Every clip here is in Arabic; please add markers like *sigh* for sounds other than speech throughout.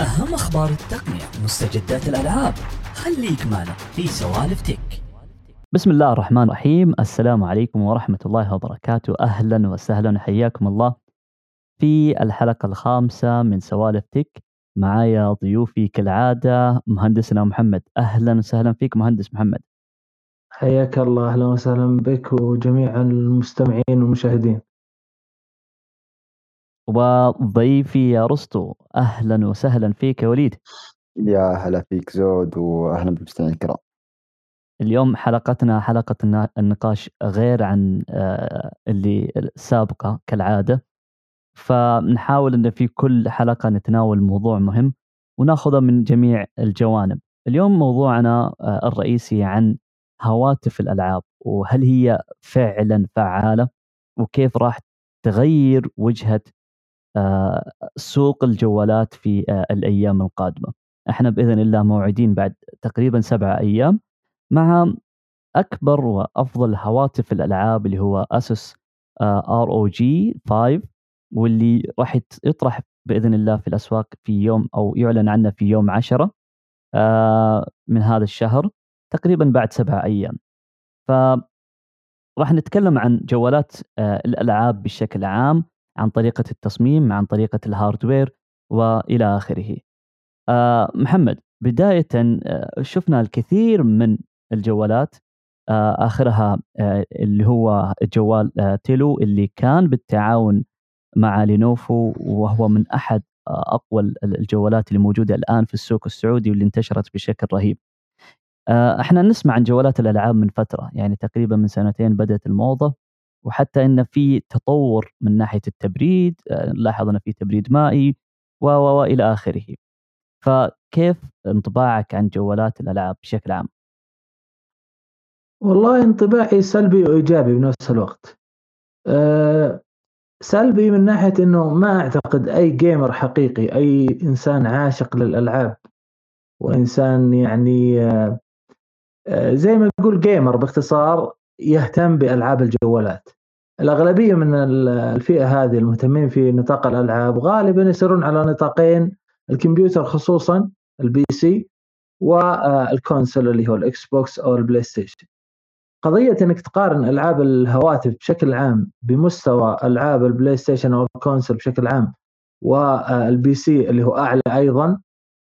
أهم أخبار التقنية ومستجدات الألعاب. خليك معنا في سوالف تك. بسم الله الرحمن الرحيم. السلام عليكم ورحمة الله وبركاته. أهلا وسهلا. حياكم الله. في الحلقة الخامسة من سوالف تك معايا ضيوفي كالعادة مهندسنا محمد. أهلا وسهلا فيك مهندس محمد. حياك الله. أهلا وسهلا بك وجميع المستمعين والمشاهدين. وضيفي يا رستو أهلا وسهلا فيك يا وليد. يا هلا فيك زود واهلا بالمستمعين الكرام. اليوم حلقتنا حلقة النقاش غير عن آه، اللي السابقة كالعادة. فنحاول أن في كل حلقة نتناول موضوع مهم وناخذه من جميع الجوانب. اليوم موضوعنا آه، الرئيسي عن هواتف الألعاب وهل هي فعلا فعالة وكيف راح تغير وجهة سوق الجوالات في آه، الأيام القادمة. إحنا بإذن الله موعدين بعد تقريبا سبعة أيام مع أكبر وأفضل هواتف الألعاب اللي هو ASUS ROG 5 واللي راح يطرح بإذن الله في الأسواق في يوم أو يعلن عنه في يوم 10 آه، من هذا الشهر تقريبا بعد سبعة أيام. ف راح نتكلم عن جوالات آه، الألعاب بشكل عام. عن طريقة التصميم عن طريقة ال hardware وإلى آخره. آه، محمد بداية آه، شفنا الكثير من الجوالات آه، آخرها اللي هو جوال تيلو اللي كان بالتعاون مع Lenovo وهو من أحد أقوى الجوالات اللي موجودة الآن في السوق السعودي واللي انتشرت بشكل رهيب. إحنا نسمع عن جوالات الألعاب من فترة يعني تقريبا من سنتين بدأت الموضة. وحتى إن في تطور من ناحية التبريد آه، نلاحظ إن في تبريد مائي و والى آخره. فكيف انطباعك عن جوالات الألعاب بشكل عام؟ والله انطباعي سلبي وإيجابي بنفس الوقت. أه سلبي من ناحية إنه ما أعتقد أي جيمر حقيقي أي إنسان عاشق للألعاب وإنسان يعني أه آه، زي ما نقول gamer باختصار يهتم بألعاب الجوالات. الأغلبية من ال- الفئة هذه المهتمين في نطاق الألعاب غالبا يسيرون على نطاقين الكمبيوتر خصوصا ال PC وال console اللي هو ال Xbox أو ال PlayStation قضية إنك تقارن ألعاب الهواتف بشكل عام بمستوى ألعاب ال PlayStation أو ال console بشكل عام وال PC اللي هو أعلى أيضا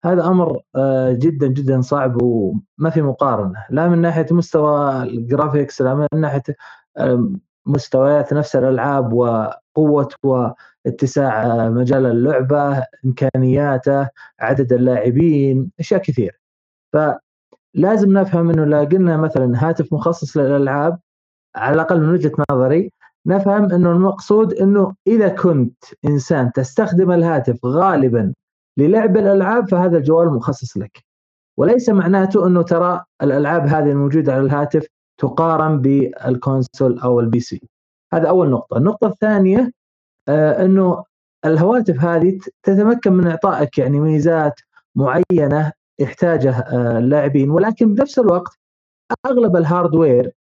هذا أمر آه، جدا جدا صعب وما في مقارنة. لا من ناحية مستوى ال graphics لا من ناحية آه، مستويات نفس الألعاب وقوة واتساع مجال اللعبة إمكانياته عدد اللاعبين أشياء كثير. فلازم نفهم إنه لا قلنا مثلا هاتف مخصص للألعاب على الأقل من وجهة نظري نفهم إنه المقصود إنه إذا كنت إنسان تستخدم الهاتف غالبا للعب الألعاب فهذا الجوال مخصص لك. وليس معناته إنه ترى الألعاب هذه الموجودة على الهاتف تقارن بال console أو ال PC. هذا أول نقطة. النقطة الثانية آه إنه الهواتف هذه تتمكن من إعطائك يعني ميزات معينة يحتاجها آه اللاعبين. ولكن بنفس الوقت أغلب ال hardware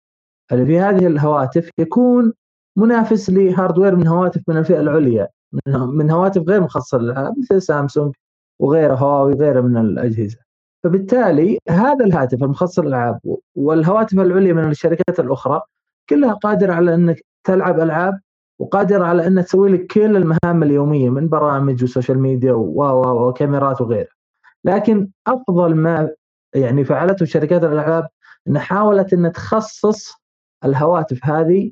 اللي في هذه الهواتف يكون منافس ل hardware من هواتف من الفئة العليا. من هواتف غير مخصصة للالعاب مثل سامسونج وغيرها هواوي وغيرها من الأجهزة. فبالتالي هذا الهاتف المخصص للألعاب والهواتف العليا من الشركات الأخرى كلها قادرة على إنك تلعب ألعاب وقادرة على انها تسوي لك كل المهام اليومية من برامج و social media وكاميرات وغيرها. لكن أفضل ما يعني فعلته شركات الألعاب إنها حاولت إنها تخصص الهواتف هذه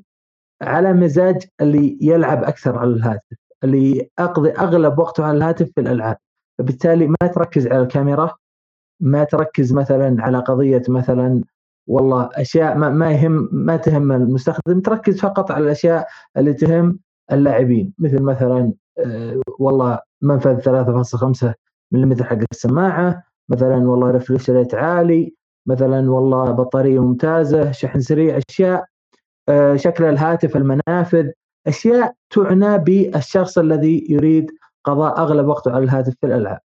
على مزاج اللي يلعب أكثر على الهاتف اللي اقضي أغلب وقته على الهاتف في الألعاب. فبالتالي ما تركز على الكاميرا ما تركز مثلا على قضية مثلا والله أشياء ما, ما يهم ما تهم المستخدم تركز فقط على الأشياء اللي تهم اللاعبين مثل مثلا آه، والله منفذ 3.5 ملم حق السماعة مثلا والله refresh rate عالي مثلا والله بطارية ممتازة شحن سريع أشياء آه، شكل الهاتف المنافذ أشياء تعنى بالشخص الذي يريد قضاء أغلب وقته على الهاتف في الألعاب.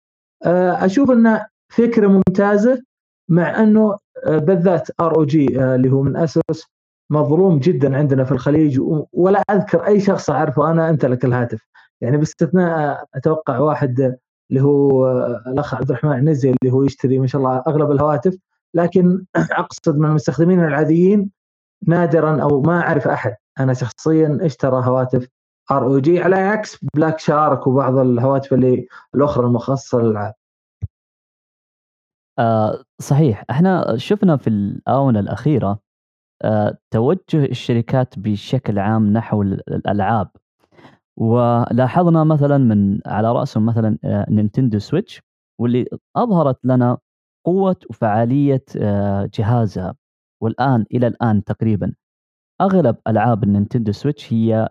آه، أشوف انها فكرة ممتازة مع أنه آه، بالذات ROG اللي هو من ASUS مظلوم جدا عندنا في الخليج ولا أذكر أي شخص أعرفه أنا امتلك الهاتف. يعني باستثناء أتوقع واحد اللي هو آه، الأخ عبد الرحمن عنزي اللي هو يشتري ما شاء الله أغلب الهواتف. لكن *clears throat* أقصد من المستخدمين العاديين نادرا أو ما أعرف أحد. أنا شخصيا اشترى هواتف ROG على عكس Black Shark وبعض الهواتف اللي الأخرى المخصصة للألعاب. آه صحيح. إحنا شفنا في الآونة الأخيرة آه توجه الشركات بشكل عام نحو الألعاب. ولاحظنا مثلا من على رأسهم مثلا آه Nintendo Switch واللي أظهرت لنا قوة وفعالية آه جهازها. والآن إلى الآن تقريبا. أغلب ألعاب ال Nintendo Switch هي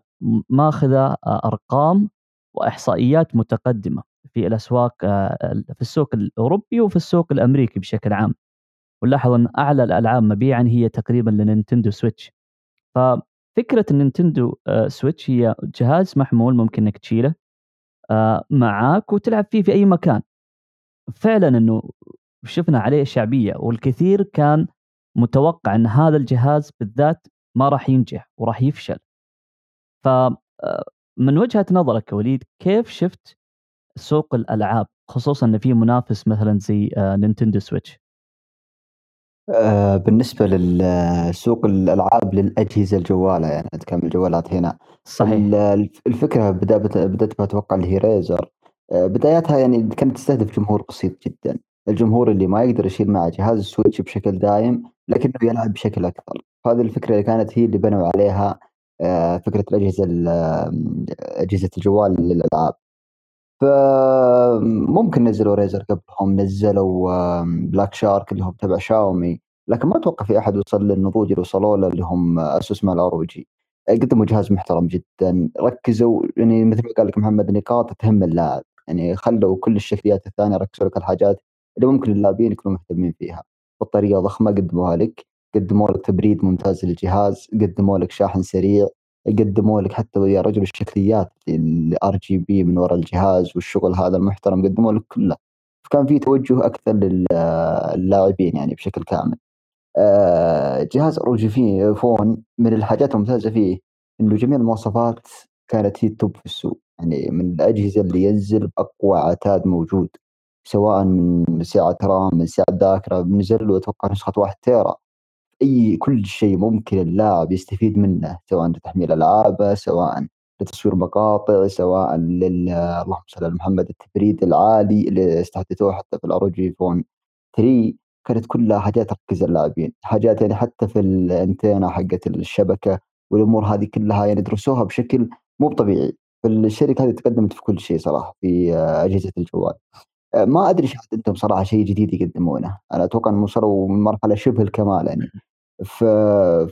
ماخذة آه، أرقام وإحصائيات متقدمة. في الأسواق آه، في السوق الأوروبي وفي السوق الأمريكي بشكل عام. ونلاحظ أن أعلى الألعاب مبيعا هي تقريبا لنينتندو سويتش. ففكرة النينتندو آه، سويتش هي جهاز محمول ممكن إنك تشيله معاك وتلعب فيه في أي مكان. فعلا إنه شفنا عليه شعبية والكثير كان متوقع إن هذا الجهاز بالذات ما راح ينجح وراح يفشل. ف من وجهة نظرك وليد كيف شفت سوق الألعاب خصوصا إن في منافس مثلا زي نينتندو سويتش. آه بالنسبة للسوق الألعاب للأجهزة الجوالة يعني نتكلم الجوالات هنا. صحيح. الفكرة بدأت بدأت أتوقع اللي هي ريزر آه بداياتها يعني كانت تستهدف جمهور بسيط جدا. الجمهور اللي ما يقدر يشيل معه جهاز السويتش بشكل دايم لكنه يلعب بشكل أكثر. هذه الفكرة اللي كانت هي اللي بنوا عليها آه، فكرة الأجهزة أجهزة الجوال للألعاب. فممكن نزلوا ريزر قبلهم نزلوا بلاك شارك اللي هم تبع شاومي لكن ما أتوقع في أحد وصل للنضوج اللي وصلوا له اللي هم اسوس مع ال ROG قدموا جهاز محترم جدا ركزوا يعني مثل ما قال لك محمد نقاط تهم اللاعب. يعني خلوا كل الشكليات الثانية ركزوا لك الحاجات اللي ممكن اللاعبين يكونوا مهتمين فيها. بطارية ضخمة قدموها لك قدموا لك تبريد ممتاز للجهاز قدموا لك شاحن سريع قدموا لك حتى يا رجل الشكليات ال RGB من وراء الجهاز والشغل هذا المحترم قدموا لك كله. فكان في توجه أكثر للاعبين يعني بشكل كامل. آه، جهاز ROG Phone من الحاجات الممتازة فيه إنه جميع المواصفات كانت هي ال top في السوق. يعني من الأجهزة اللي ينزل بأقوى عتاد موجود سواء من سعة رام من سعة ذاكرة نزل له أتوقع نسخة 1 تيرا. أي كل شيء ممكن اللاعب يستفيد منه سواء لتحميل العابه سواء لتصوير مقاطع سواء لل اللهم صل على محمد التبريد العالي اللي استحدثوه حتى في ال ROG Phone 3 كانت كلها حاجات تركز اللاعبين حاجات يعني حتى في الأنتينا حقت الشبكة والأمور هذه كلها يعني درسوها بشكل مو طبيعي فالشركة هذه تقدمت في كل شيء صراحة في أجهزة الجوال. ما أدري إيش عندهم صراحة شيء جديد يقدمونه. أنا أتوقع انهم وصلوا من مرحلة شبه الكمال يعني.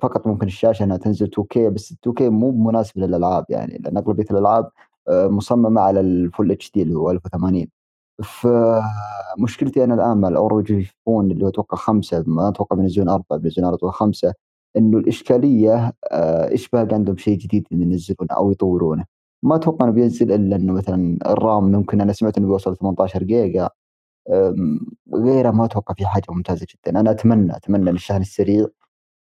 فقط ممكن الشاشة إنها تنزل 2K بس 2K مو مناسب للألعاب يعني. لأن أغلبية الألعاب آه، مصممة على الفول اتش دي اللي هو 1080 فمشكلتي أنا الآن مع ال ROG Phone اللي هو أتوقع خمسة ما أتوقع بينزلون أربعة بينزلون أربعة خمسه إنه الإشكالية آه، إيش باقي عندهم شيء جديد ينزلونه أو يطورونه؟ ما أتوقع إنه بينزل إلا إنه مثلا الرام ممكن أنا سمعت إنه بيوصل 18 جيجا. غيره ما أتوقع في حاجة ممتازة جدا. أنا أتمنى أتمنى إن الشحن السريع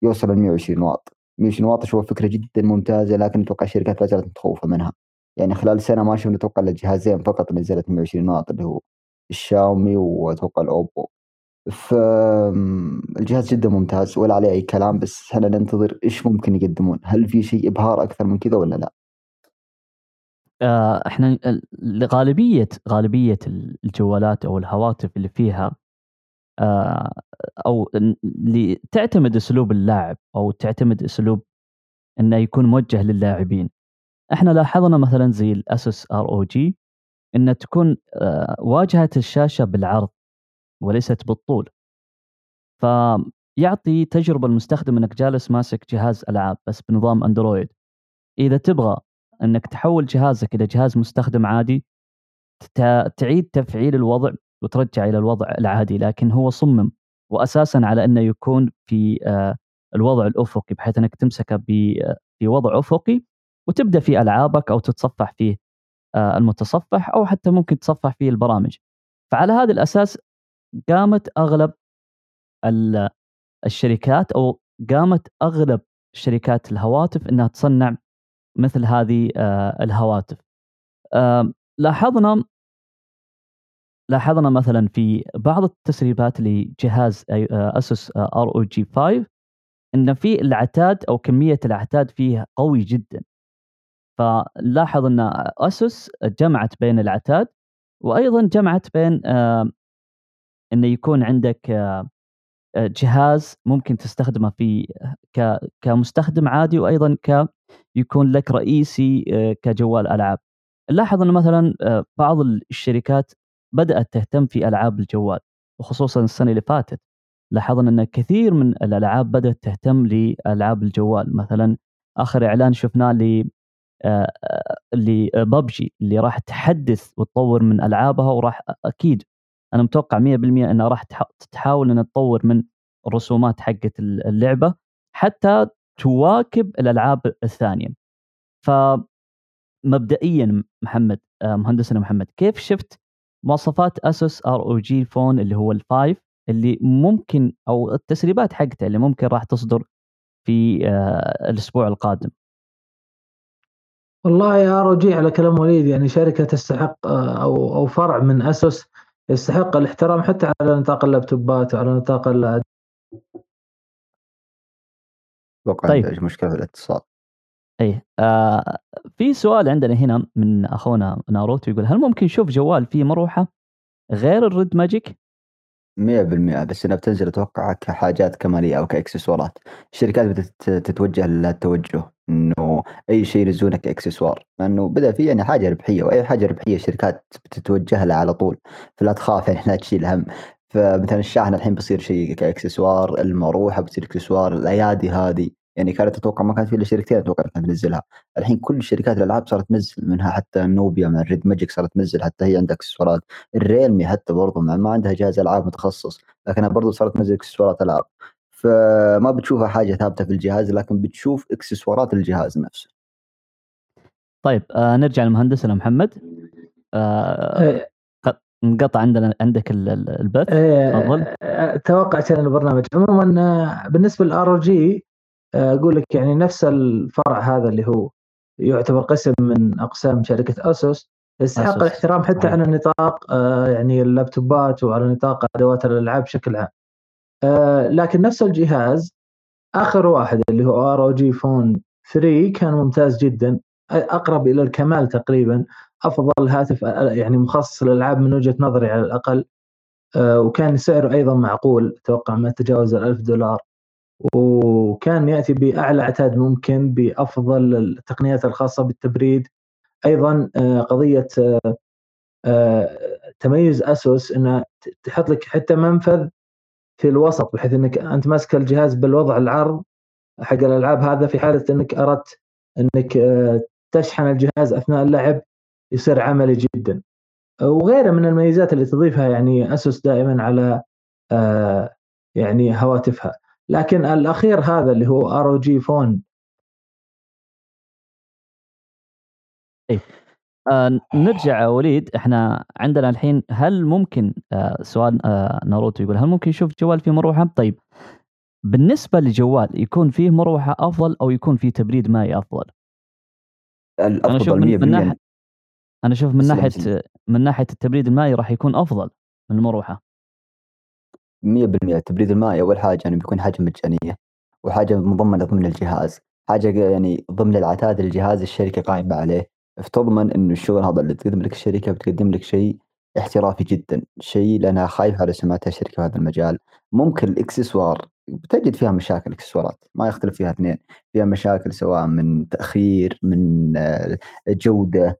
يوصل ل 120 واط. 120 واط هو فكرة جدا ممتازة لكن أتوقع الشركات لا زالت متخوفة منها. يعني خلال سنة ما شفنا أتوقع إلا جهازين فقط نزلت 120 واط اللي هو الشاومي وأتوقع الأوبو. فالجهاز جدا ممتاز ولا عليه أي كلام بس إحنا ننتظر إيش ممكن يقدمون. هل في شيء إبهار أكثر من كذا ولا لا؟ آه، إحنا غالبية غالبية الجوالات أو الهواتف اللي فيها آه، أو اللي تعتمد أسلوب اللاعب أو تعتمد أسلوب إنه يكون موجه للاعبين. إحنا لاحظنا مثلا زي الاسوس ROG انها تكون آه، واجهة الشاشة بالعرض وليست بالطول. فيعطي تجربة المستخدم إنك جالس ماسك جهاز ألعاب بس بنظام أندرويد. إذا تبغى إنك تحول جهازك إلى جهاز مستخدم عادي تعيد تفعيل الوضع وترجع إلى الوضع العادي لكن هو صمم. واساسا على أنه يكون في آه، الوضع الأفقي بحيث إنك تمسكه في وضع أفقي وتبدأ في ألعابك أو تتصفح فيه آه، المتصفح أو حتى ممكن تصفح فيه البرامج. فعلى هذا الأساس قامت أغلب الشركات أو قامت أغلب شركات الهواتف إنها تصنع مثل هذه آه، الهواتف. لاحظنا لاحظنا مثلا في بعض التسريبات لجهاز اسوس ROG 5 إن في العتاد أو كمية العتاد فيه قوي جدا. فلاحظ إن اسوس جمعت بين العتاد وأيضا جمعت بين انه يكون عندك آه، جهاز ممكن تستخدمه في كمستخدم عادي وأيضا ك يكون لك رئيسي آه، كجوال ألعاب. نلاحظ إنه مثلا بعض الشركات بدأت تهتم في ألعاب الجوال وخصوصا السنة اللي فاتت. لاحظنا إن كثير من الألعاب بدأت تهتم لألعاب الجوال. مثلا آخر إعلان شفناه ل لببجي اللي راح تحدث وتطور من ألعابها وراح أكيد أنا متوقع 100% إنها راح تحاول إنها تطور من الرسومات حقت اللعبة. حتى تواكب الألعاب الثانية. ف مبدئيا محمد مهندسنا محمد كيف شفت مواصفات أسوس ROG Phone اللي هو ال five اللي ممكن أو التسريبات حقته اللي ممكن راح تصدر في آه، الأسبوع القادم والله يا رجي على كلام وليد يعني شركة تستحق آه، أو أو فرع من أسوس يستحق الاحترام حتى على نطاق اللابتوبات وعلى نطاق أتوقع طيب. مشكلة في الاتصال. إيه آه في سؤال عندنا هنا من أخونا ناروتو يقول هل ممكن نشوف جوال فيه مروحة غير الريد ماجيك؟ 100% بس إنها بتنزل أتوقع كحاجات كمالية أو كإكسسوارات. الشركات بدات تتوجه للتوجه إنه أي شيء ينزلونه كاكسسوار لأنه بدأ في يعني حاجة ربحية وأي حاجة ربحية الشركات بتتوجه لها على طول فلا تخاف يعني *laughs* لا تشيل هم. فمثلا الشاحن الحين بيصير شيء كإكسسوار المروحة بتصير إكسسوار الأيادي هذه. يعني كانت أتوقع ما كانت في إلا شركتين أتوقع كانت تنزلها. الحين كل شركات الألعاب صارت تنزل منها حتى نوبيا مع ريد ماجيك صارت تنزل حتى هي عندها إكسسوارات. الريلمي حتى برضو مع ما عندها جهاز ألعاب متخصص لكنها برضو صارت تنزل إكسسوارات ألعاب. فما بتشوفها حاجة ثابتة في الجهاز لكن بتشوف إكسسوارات الجهاز نفسه. طيب آه نرجع لمهندسنا محمد. آه إيه. انقطع عندنا عندك البث. إيه، تفضل. أتوقع كان البرنامج؟ عموما آه، بالنسبة لل ROG أقول لك يعني نفس الفرع هذا اللي هو يعتبر قسم من أقسام شركة اسوس يستحق الاحترام حتى على نطاق آه، يعني اللابتوبات وعلى نطاق أدوات الألعاب بشكل عام. آه، لكن نفس الجهاز آخر واحد اللي هو ROG Phone 3 كان ممتاز جدا أقرب إلى الكمال تقريبا. أفضل هاتف آه، يعني مخصص للألعاب من وجهة نظري على الأقل. وكان سعره أيضا معقول أتوقع ما تجاوز ال 1000 دولار. وكان يأتي بأعلى عتاد ممكن بأفضل التقنيات الخاصة بالتبريد. أيضا آه، قضية آه، آه، تميز أسوس انها تحط لك حتى منفذ في الوسط بحيث إنك أنت ماسك الجهاز بالوضع العرض حق الألعاب هذا في حالة إنك أردت إنك تشحن الجهاز أثناء اللعب. يصير عملي جدا وغيره من الميزات اللي تضيفها يعني اسوس دائما على يعني هواتفها لكن الأخير هذا اللي هو ROG Phone. آه نرجع وليد إحنا عندنا الحين هل ممكن آه سؤال آه ناروتو يقول هل ممكن يشوف جوال فيه مروحة؟ طيب بالنسبة لجوال يكون فيه مروحة أفضل أو يكون فيه تبريد مائي أفضل؟ الأفضل أنا أشوف من, من ناحية أنا أشوف من ناحية من ناحية التبريد المائي راح يكون أفضل من المروحة. 100% التبريد المائي أول حاجة يعني بيكون حاجة مجانية وحاجة مضمنة ضمن الجهاز. حاجة يعني ضمن العتاد الجهاز الشركة قائمة عليه. فتضمن إنه الشغل هذا اللي تقدم لك الشركة بتقدم لك شيء احترافي جدا شيء لأنها خايفة على سمعتها الشركة في هذا المجال. ممكن الإكسسوار بتجد فيها مشاكل اكسسوارات ما يختلف فيها اثنين فيها مشاكل سواء من تأخير من آه، جودة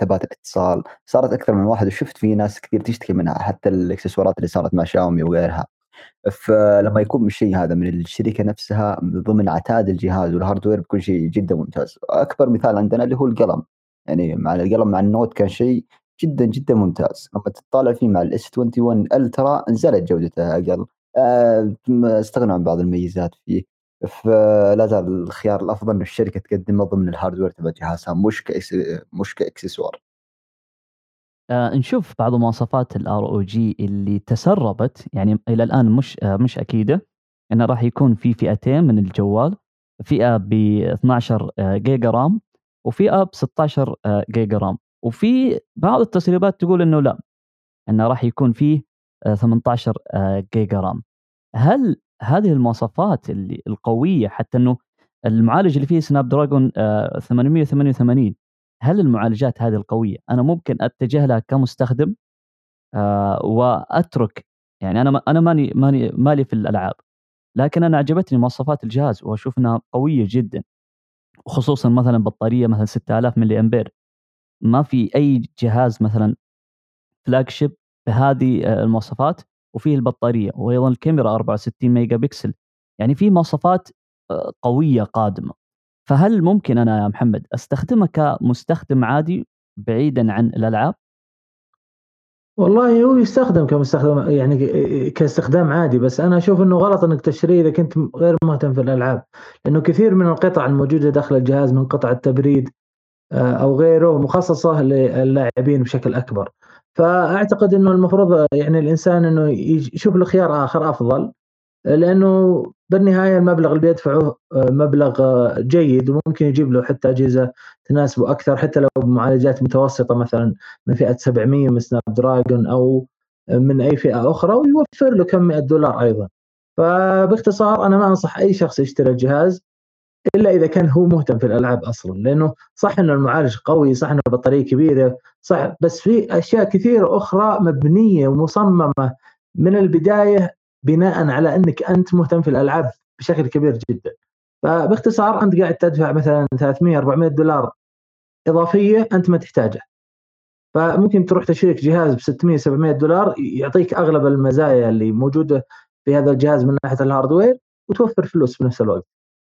ثبات الاتصال صارت أكثر من واحد وشفت في ناس كثير تشتكي منها حتى الاكسسوارات اللي صارت مع شاومي وغيرها. فلما يكون الشيء هذا من الشركة نفسها ضمن عتاد الجهاز وال hardware بيكون شيء جدا ممتاز. أكبر مثال عندنا اللي هو القلم. يعني مع القلم مع النوت كان شيء جدا جدا ممتاز. لما تطالع فيه مع ال S21 Ultra نزلت جودته أقل. استغنوا عن بعض الميزات فيه فلا زال الخيار الأفضل ان الشركة تقدمه ضمن ال hardware تبع جهازها مش كإكس... مش كإكسسوار. آه نشوف بعض مواصفات ال ROG اللي تسربت يعني إلى الآن مش آه مش أكيدة إنه راح يكون في فئتين من الجوال فئة ب 12 آه جيجا RAM وفئة ب 16 آه جيجا RAM وفي بعض التسريبات تقول إنه لا إنه راح يكون فيه 18 جيجا RAM. هل هذه المواصفات اللي القوية حتى إنه المعالج اللي فيه Snapdragon 888 هل المعالجات هذه القوية؟ أنا ممكن أتجه لها كمستخدم وأترك يعني أنا أنا ماني ماني مالي في الألعاب لكن أنا عجبتني مواصفات الجهاز وأشوف إنها قوية جدا خصوصا مثلا بطارية مثلا 6000 ملي أمبير. ما في أي جهاز مثلا flagship بهذه آه، المواصفات وفيه البطارية وأيضا الكاميرا 64 ميجا بكسل. يعني في مواصفات آه، قوية قادمة. فهل ممكن أنا يا محمد استخدمه كمستخدم عادي بعيدا عن الألعاب؟ والله هو يستخدم كمستخدم يعني كاستخدام عادي بس أنا أشوف إنه غلط إنك تشتريه إذا كنت غير مهتم في الألعاب. لأنه كثير من القطع الموجودة داخل الجهاز من قطع التبريد آه، أو غيره مخصصة للاعبين بشكل أكبر. فأعتقد إنه المفروض يعني الإنسان إنه يشوف له خيار آخر أفضل لأنه بالنهاية المبلغ اللي بيدفعه مبلغ جيد وممكن يجيب له حتى أجهزة تناسبه أكثر حتى لو بمعالجات متوسطة مثلا من فئة 700 من سناب دراجون أو من أي فئة أخرى ويوفر له كم 100 دولار أيضا. فباختصار أنا ما أنصح أي شخص يشتري الجهاز إلا إذا كان هو مهتم في الألعاب أصلا لأنه صح إنه المعالج قوي صح إنه البطاريه كبيرة صح بس في أشياء كثيرة أخرى مبنية ومصممة من البداية بناء على إنك أنت مهتم في الألعاب بشكل كبير جدا. فباختصار أنت قاعد تدفع مثلا 300 400 دولار إضافية أنت ما تحتاجها فممكن تروح تشترك جهاز ب 600 700 دولار يعطيك أغلب المزايا اللي موجودة في هذا الجهاز من ناحية الهاردوير وتوفر فلوس في نفس الوقت.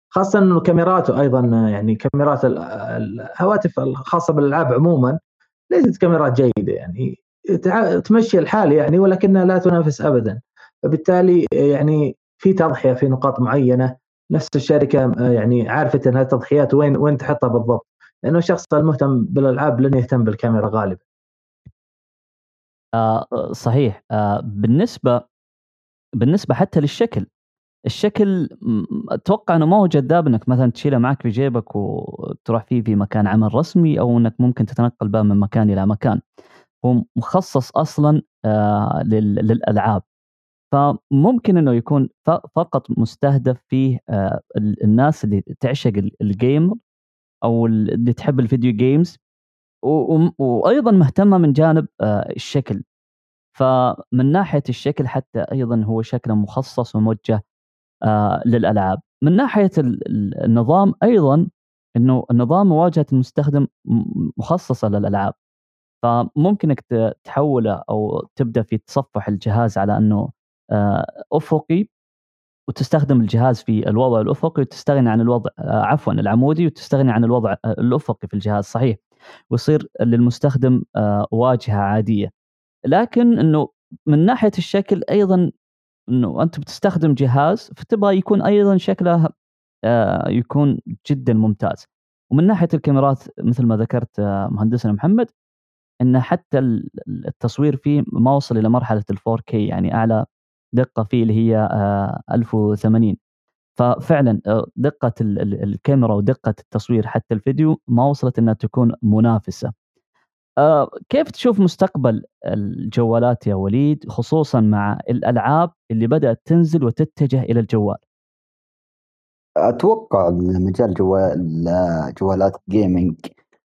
خاصة إنه كاميراته أيضا يعني كاميرات الهواتف الخاصة بالألعاب عموما ليست كاميرات جيدة يعني تمشي الحال يعني ولكنها لا تنافس ابدا. فبالتالي يعني في تضحية في نقاط معينة. نفس الشركة يعني عارفة إن التضحيات وين وين تحطها بالضبط. لأنه الشخص المهتم بالألعاب لن يهتم بالكاميرا غالبا. آه صحيح. آه بالنسبة بالنسبة حتى للشكل الشكل أتوقع إنه ما هو جذاب إنك مثلا تشيله معك في جيبك وتروح فيه في مكان عمل رسمي أو إنك ممكن تتنقل به من مكان إلى مكان. هو مخصص أصلا آه للألعاب. فممكن إنه يكون فقط مستهدف فيه آه الناس اللي تعشق ال game أو اللي تحب ال video games وأيضا مهتمه من جانب آه الشكل. فمن ناحية الشكل حتى أيضا هو شكله مخصص وموجه للألعاب. من ناحية النظام أيضا إنه النظام مواجهة المستخدم مخصصة للألعاب. فممكن انك تحوله أو تبدأ في تصفح الجهاز على أنه آه، أفقي وتستخدم الجهاز في الوضع الأفقي وتستغني عن الوضع آه، عفوا العمودي وتستغني عن الوضع الأفقي في الجهاز. صحيح ويصير للمستخدم واجهة عادية. لكن إنه من ناحية الشكل أيضا إنه أنت بتستخدم جهاز فتبغى يكون أيضا شكله آه، يكون جدا ممتاز. ومن ناحية الكاميرات مثل ما ذكرت آه، مهندسنا محمد إن حتى التصوير فيه ما وصل إلى مرحلة ال 4K يعني أعلى دقة فيه اللي هي 1080 آه، ففعلا دقة الكاميرا ودقة التصوير حتى الفيديو ما وصلت إنها تكون منافسة. آه كيف تشوف مستقبل الجوالات يا وليد خصوصا مع الألعاب اللي بدأت تنزل وتتجه إلى الجوال؟ أتوقع مجال جوال جوالات جيمنج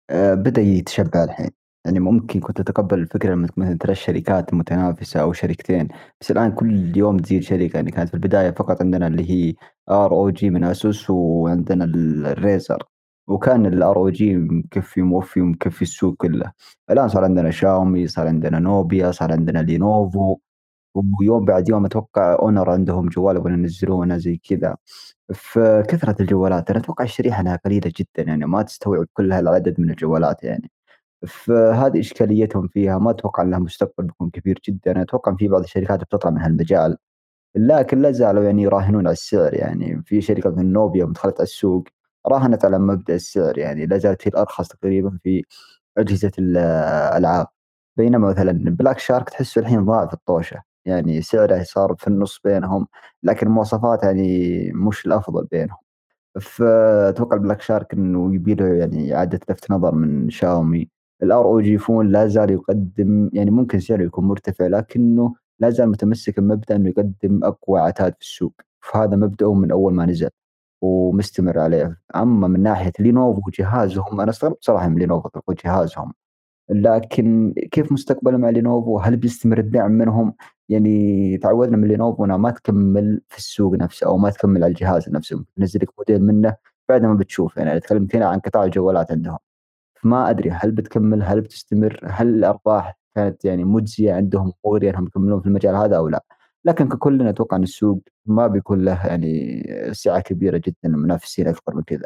آه بدأ يتشبع الحين. يعني ممكن كنت أتقبل الفكرة إنك مثلا ثلاث شركات متنافسة أو شركتين بس الآن كل يوم تزيد شركة. يعني كانت في البداية فقط عندنا اللي هي ROG من Asus وعندنا ال Razer وكان ال ROG مكفي موفي ومكفي السوق كله. الآن صار عندنا شاومي صار عندنا نوبيا صار عندنا لينوفو ويوم بعد يوم أتوقع Honor عندهم جوال يبغون ينزلونه زي كذا. فكثرة الجوالات أنا أتوقع الشريحة أنها قليلة جدا يعني ما تستوعب كل هالعدد من الجوالات يعني. فهذه إشكاليتهم فيها ما أتوقع لها مستقبل بيكون كبير جدا. أتوقع في بعض الشركات بتطلع من هالمجال لكن لا زالوا يعني يراهنون على السعر يعني. في شركة مثل نوبيا مدخلت على السوق. راهنت على مبدأ السعر يعني لا زالت هي الأرخص تقريبا في أجهزة الألعاب. بينما مثلا بلاك شارك تحسه الحين ضاع في الطوشة يعني سعره صار في النص بينهم لكن مواصفات يعني مش الأفضل بينهم. فأتوقع ال Black Shark إنه يبي له يعني إعادة لفت نظر من شاومي ال ROG Phone لا زال يقدم يعني ممكن سعره يكون مرتفع لكنه لا زال متمسك بمبدأ إنه يقدم أقوى عتاد في السوق. فهذا مبدأه من أول ما نزل. ومستمر عليه. أما من ناحية لينوفو جهازهم أنا استغربت صراحة من لينوفو جهازهم. لكن كيف مستقبل مع لينوفو؟ هل بيستمر الدعم منهم؟ يعني تعودنا من لينوفو انها ما تكمل في السوق نفسه أو ما تكمل على الجهاز نفسه. تنزل لك موديل منه بعد ما بتشوف. يعني تكلمت هنا عن قطاع الجوالات عندهم. فما أدري هل بتكمل هل بتستمر هل الأرباح كانت يعني مجزية عندهم مغريه انهم يكملون في المجال هذا أو لا؟ لكن ككل أتوقع إن السوق ما بيكون له يعني سعة كبيرة جدا المنافسين أكبر من كذا.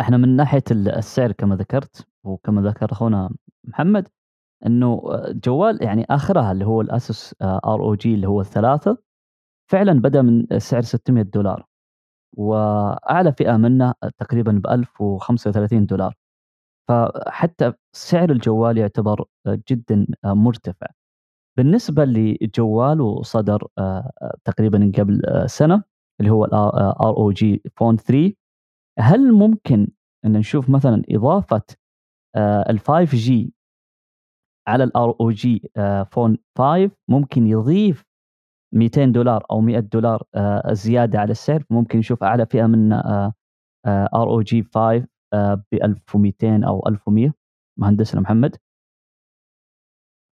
إحنا من ناحية السعر كما ذكرت وكما ذكر أخونا محمد إنه جوال يعني آخرها اللي هو ال Asus ROG اللي هو الثلاثة فعلا بدأ من سعر 600 دولار. وأعلى فئة منه تقريبا ب 1035 دولار. فحتى سعر الجوال يعتبر جدا مرتفع. بالنسبة لجوال وصدر تقريبا قبل سنة اللي هو ال ROG Phone 3 هل ممكن إن نشوف مثلا إضافة ال 5 جي على الار أو جي Phone 5 ممكن يضيف 200 دولار أو 100 دولار زيادة على السعر؟ ممكن نشوف أعلى فئة من ROG 5 ب 1200 أو 1100 مهندسنا محمد.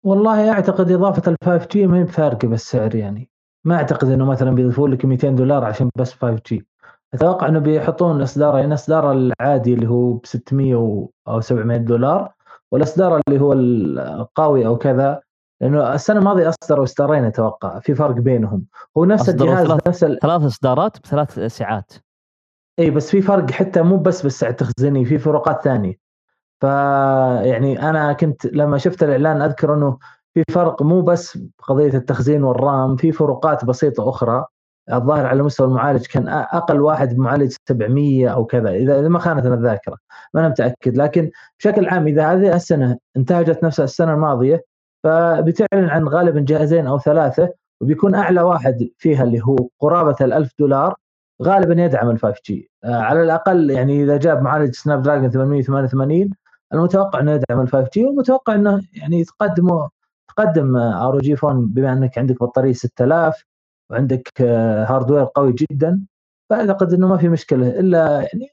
والله أعتقد إضافة ال 5G ما هي بفارقة بالسعر يعني. ما أعتقد إنه مثلا بيضيفوا لك 200 دولار عشان بس 5G. أتوقع إنه بيحطون الإصدار يعني الإصدار العادي اللي هو ب 600 أو 700 دولار والإصدار اللي هو القوي أو كذا لأنه السنة الماضية أصدروا إصدارين أتوقع في فرق بينهم. هو نفس الجهاز ثلاث نفس ال... ثلاث إصدارات بثلاث ساعات. إي بس في فرق حتى مو بس بالسعه التخزيني في فروقات ثانية. ف يعني أنا كنت لما شفت الإعلان أذكر إنه في فرق مو بس بقضيه التخزين والرام في فروقات بسيطة أخرى. الظاهر على مستوى المعالج كان أقل واحد بمعالج 700 أو كذا إذا ما خانتنا الذاكرة. ما أنا متأكد لكن بشكل عام إذا هذه السنة انتهجت نفس السنة الماضية فبتعلن عن غالبا جهازين أو ثلاثة وبيكون أعلى واحد فيها اللي هو قرابة ال 1000 دولار غالبا يدعم ال 5G على الأقل يعني إذا جاب معالج Snapdragon 888 المتوقع إنه يدعم ال 5G ومتوقع إنه يعني تقدمه تقدم ROG Phone بما إنك عندك بطارية 6000 وعندك hardware قوي جدا فأعتقد إنه ما في مشكلة إلا يعني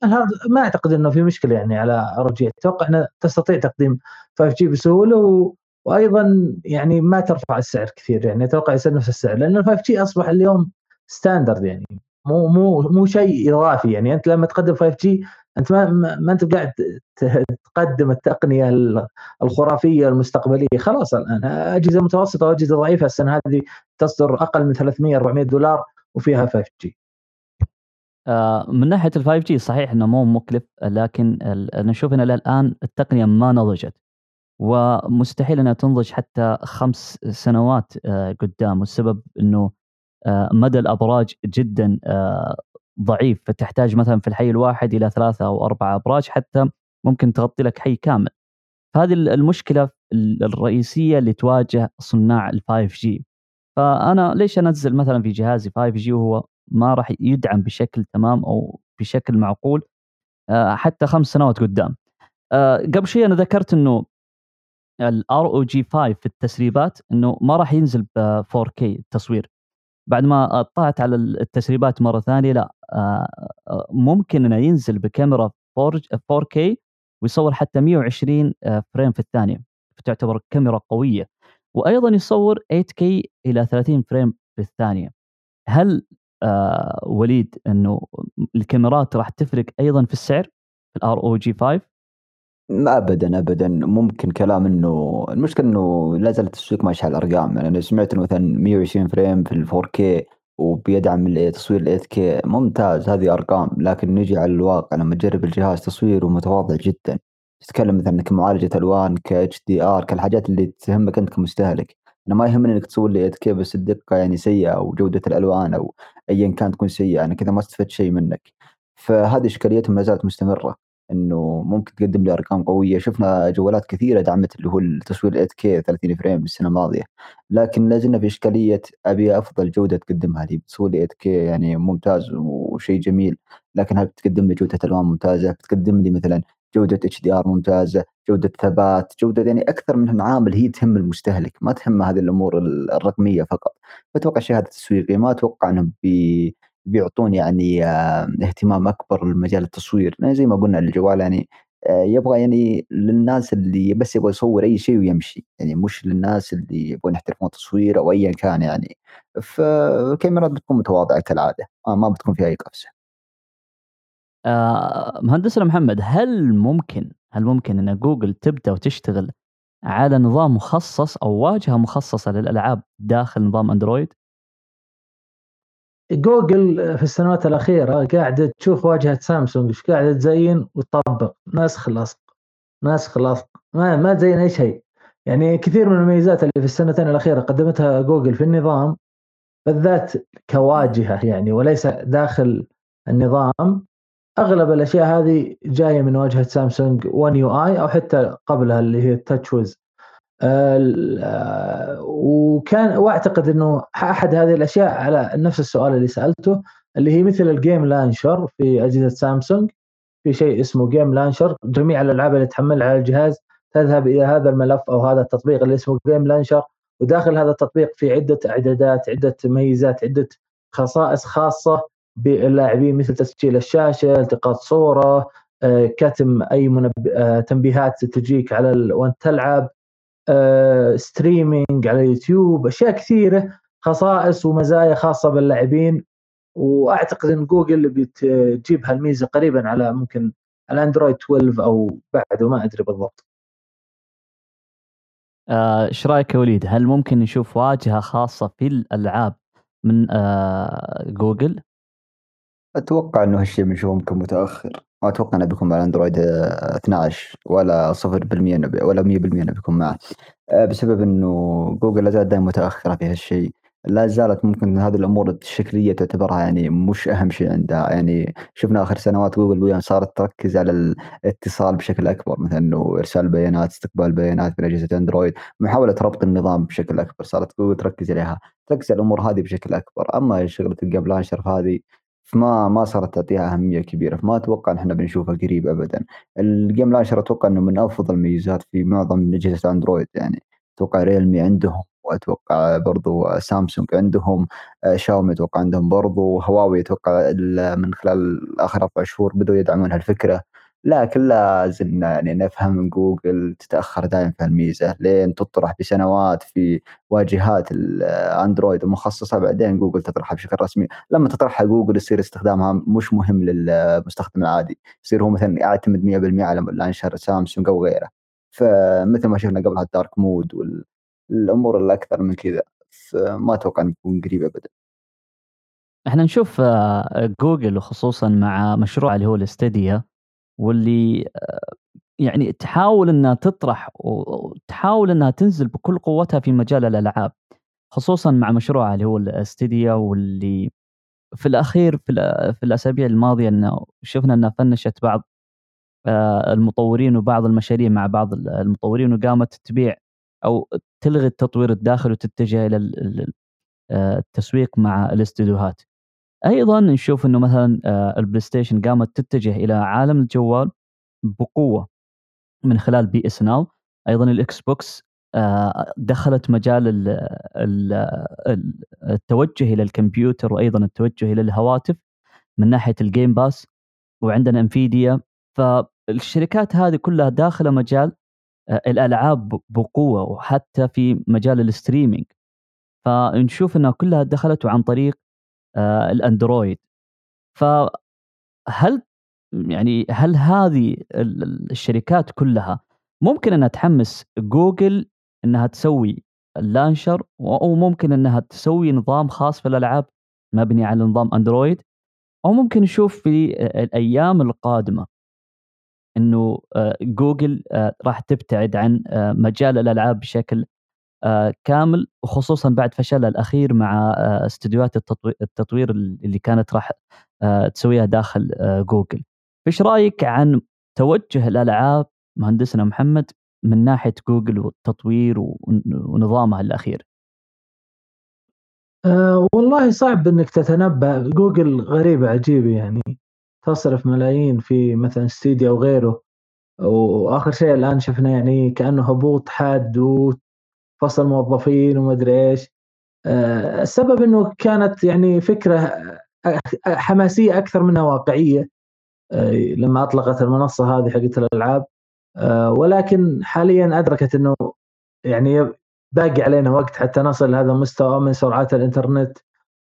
ما أعتقد إنه في مشكلة يعني على ROG. أتوقع إنه تستطيع تقديم 5G بسهولة و... وأيضا يعني ما ترفع السعر كثير يعني أتوقع يصير نفس السعر لأن ال 5G أصبح اليوم standard يعني مو مو مو شيء إضافي يعني أنت لما تقدم 5G أنت ما ما أنت قاعد تقدم التقنية الخرافية المستقبلية. خلاص الآن أجهزة متوسطة واجهزه ضعيفة السنة هذه تصدر أقل من 300 400 دولار وفيها 5 جي من ناحية ال 5G صحيح إنه مو مكلف لكن أنا أشوف ان الان التقنية ما نضجت ومستحيل إنها تنضج حتى خمس سنوات قدام والسبب إنه مدى الأبراج جدا ضعيف فتحتاج مثلا في الحي الواحد إلى ثلاثة أو أربعة أبراج حتى ممكن تغطي لك حي كامل. هذه المشكلة الرئيسية اللي تواجه صناع ال 5G. فأنا ليش أنزل مثلا في جهازي 5G وهو ما راح يدعم بشكل تمام أو بشكل معقول حتى خمس سنوات قدام. قبل شوي أنا ذكرت إنه ال ROG 5 في التسريبات إنه ما راح ينزل ب 4K التصوير بعد ما طلعت على التسريبات مرة ثانية لا ممكن إنه ينزل بكاميرا 4K ويصور حتى 120 frame في الثانية. فتعتبر كاميرا قوية. وأيضا يصور 8K إلى 30 frame في الثانية. هل آه وليد إنه الكاميرات راح تفرق أيضا في السعر في ال ROG 5 ابدا ابدا. ممكن كلام إنه المشكلة إنه لا زالت التسويق ماشي على الأرقام. يعني أنا سمعت إنه مثلا 120 frame في ال 4K وبيدعم تصوير ال 8K ممتاز هذه أرقام. لكن نجي على الواقع لما تجرب الجهاز تصويره متواضع جدا. تتكلم مثلا كمعالجه ألوان ك HDR كالحاجات اللي تهمك أنت كمستهلك. أنا ما يهمني إنك تصور لي 8K بس الدقة يعني سيئة أو جودة الألوان أو ايا كان تكون سيئة أنا كذا ما استفدت شيء منك. فهذه إشكاليتهم ما زالت مستمرة. إنه ممكن تقدم لي أرقام قوية. شفنا جوالات كثيرة دعمت اللي هو التصوير 8K 30 frame السنة الماضية. لكن لا زلنا في إشكالية أبي أفضل جودة تقدمها لي. بتصور لي 8K يعني ممتاز وشيء جميل. لكن هل بتقدم لي جودة ألوان ممتازة؟ بتقدم لي مثلا جودة HDR ممتازة جودة ثبات جودة يعني أكثر من عامل هي تهم المستهلك. ما تهم هذه الأمور الرقمية فقط. فأتوقع شي هذا تسويقي ما أتوقع انهم بي بيعطون يعني آه، اهتمام أكبر لمجال التصوير. يعني زي ما قلنا الجوال يعني آه، يبغى يعني للناس اللي بس يبغى يصور أي شيء ويمشي. يعني مش للناس اللي يبغون يحترفون تصوير أو ايا كان يعني. فالكاميرات بتكون متواضعة كالعادة ما بتكون فيها أي قفزه آه مهندسنا محمد هل ممكن هل ممكن إن جوجل تبدأ وتشتغل على نظام مخصص أو واجهة مخصصة للألعاب داخل نظام أندرويد؟ جوجل في السنوات الأخيرة قاعدة تشوف واجهة سامسونج إيش قاعدة تزين وتطبق. نسخ لصق نسخ لصق ما ما تزين أي شيء. يعني كثير من المميزات اللي في السنتين الأخيرة قدمتها جوجل في النظام بالذات كواجهة يعني وليس داخل النظام. أغلب الأشياء هذه جاية من واجهة سامسونج One UI أو حتى قبلها اللي هي آه، وكان وأعتقد إنه أحد هذه الأشياء على نفس السؤال اللي سألته اللي هي مثل ال game launcher في أجهزة سامسونج في شيء اسمه game launcher جميع الألعاب اللي تحملها على الجهاز تذهب إلى هذا الملف أو هذا التطبيق اللي اسمه game launcher وداخل هذا التطبيق في عدة إعدادات عدة ميزات عدة خصائص خاصة باللاعبين مثل تسجيل الشاشة التقاط صورة آه، كتم أي منب... آه، تنبيهات تجيك على وأنت تلعب. streaming على يوتيوب أشياء كثيرة خصائص ومزايا خاصة باللاعبين وأعتقد إن جوجل بتجيب هالميزة قريبا على ممكن الاندرويد 12 أو بعده ما أدري بالضبط. آه، إيش آه رأيك يا وليد؟ هل ممكن نشوف واجهة خاصة في الألعاب من آه جوجل؟ أتوقع إنه هالشيء بنشوفه ممكن متأخر أتوقع إنه بيكون مع الأندرويد 12 ولا 0% ولا 100% إنه بيكون معه. آه، بسبب إنه جوجل لا زالت دائما متأخرة في هالشيء. لا زالت ممكن هذه الأمور الشكلية تعتبرها يعني مش أهم شيء عندها. يعني شفنا آخر سنوات جوجل وين صارت تركز على الاتصال بشكل أكبر مثلا إنه إرسال بيانات استقبال بيانات من أجهزة أندرويد محاولة ربط النظام بشكل أكبر صارت جوجل تركز عليها تركز على الأمور هذه بشكل أكبر. أما شغلة ال game launcher هذه فما ما صارت تعطيها أهمية كبيرة فما أتوقع إن إحنا بنشوفها قريب ابدا. ال game launcher أتوقع إنه من أفضل الميزات في معظم أجهزة أندرويد يعني. أتوقع ريلمي عندهم وأتوقع برضو سامسونج عندهم آه، شاومي أتوقع عندهم برضو هواوي أتوقع من خلال آخر أربع شهور بدأوا يدعمون هالفكرة. لكن لا زلنا يعني نفهم من جوجل تتأخر دائما في الميزة لين تطرح بسنوات في واجهات الاندرويد المخصصه بعدين جوجل تطرحها بشكل رسمي. لما تطرحها جوجل يصير استخدامها مش مهم للمستخدم العادي يصير هو مثلا يعتمد 100% على launcher سامسونج أو غيره. فمثل ما شفنا قبلها ال dark mode والامور الأكثر من كذا فما أتوقع انه يكون قريب ابدا. إحنا نشوف آه، جوجل وخصوصا مع مشروع اللي هو الاستديا واللي آه، يعني تحاول إنها تطرح وتحاول إنها تنزل بكل قوتها في مجال الألعاب خصوصا مع مشروعها اللي هو الاستديا واللي في الأخير في, في الأسابيع الماضية إنه شفنا إنها فنشت بعض آه، المطورين وبعض المشاريع مع بعض المطورين وقامت تبيع أو تلغي التطوير الداخلي وتتجه إلى آه، التسويق مع الاستديوهات أيضا نشوف إنه مثلا آه، البلاي ستيشن قامت تتجه إلى عالم الجوال بقوة من خلال PS Now. أيضا الإكس بوكس آه، دخلت مجال التوجه إلى الكمبيوتر وأيضا التوجه إلى الهواتف من ناحية ال Game Pass وعندنا انفيديا فالشركات هذه كلها داخله مجال آه، الألعاب بقوة وحتى في مجال ال streaming. فنشوف إنها كلها دخلت عن طريق الأندرويد. فهل يعني هل هذه الشركات كلها ممكن أنها تحمس جوجل إنها تسوي ال launcher أو ممكن إنها تسوي نظام خاص في الألعاب مبني على نظام أندرويد؟ أو ممكن نشوف في الأيام القادمة إنه آه، جوجل آه، راح تبتعد عن مجال الألعاب بشكل آه، كامل وخصوصا بعد فشلها الأخير مع آه، استديوهات التطوير اللي كانت راح آه، تسويها داخل جوجل. إيش رأيك عن توجه الألعاب مهندسنا محمد من ناحية جوجل والتطوير ونظامها الأخير؟ أه والله صعب إنك تتنبأ جوجل غريبه عجيبه يعني تصرف ملايين في مثلا ستيديا وغيره وآخر شيء الآن شفنا يعني كأنه هبوط حاد وفصل موظفين وما أدري إيش. آه، السبب إنه كانت يعني فكرة حماسية أكثر منها واقعية. آه، لما أطلقت المنصة هذه حقت الألعاب. آه، ولكن حاليا أدركت إنه يعني باقي علينا وقت حتى نصل لهذا المستوى من سرعات الإنترنت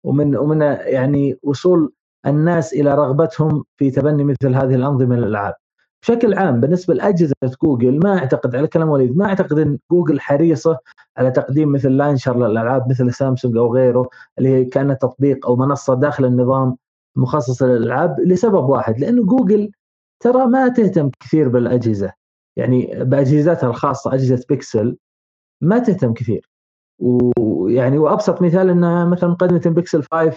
ومن ومن يعني وصول الناس إلى رغبتهم في تبني مثل هذه الأنظمة للألعاب. بشكل عام بالنسبة لأجهزة جوجل ما أعتقد على كلام وليد ما أعتقد إن جوجل حريصة على تقديم مثل launcher للألعاب مثل سامسونج أو غيره اللي هي كانها تطبيق أو منصة داخل النظام مخصصة للألعاب لسبب واحد لأنه جوجل ترى ما تهتم كثير بالأجهزة. يعني بأجهزتها الخاصة أجهزة بيكسل ما تهتم كثير. ويعني وأبسط مثال إنها مثلا مقدمه بيكسل 5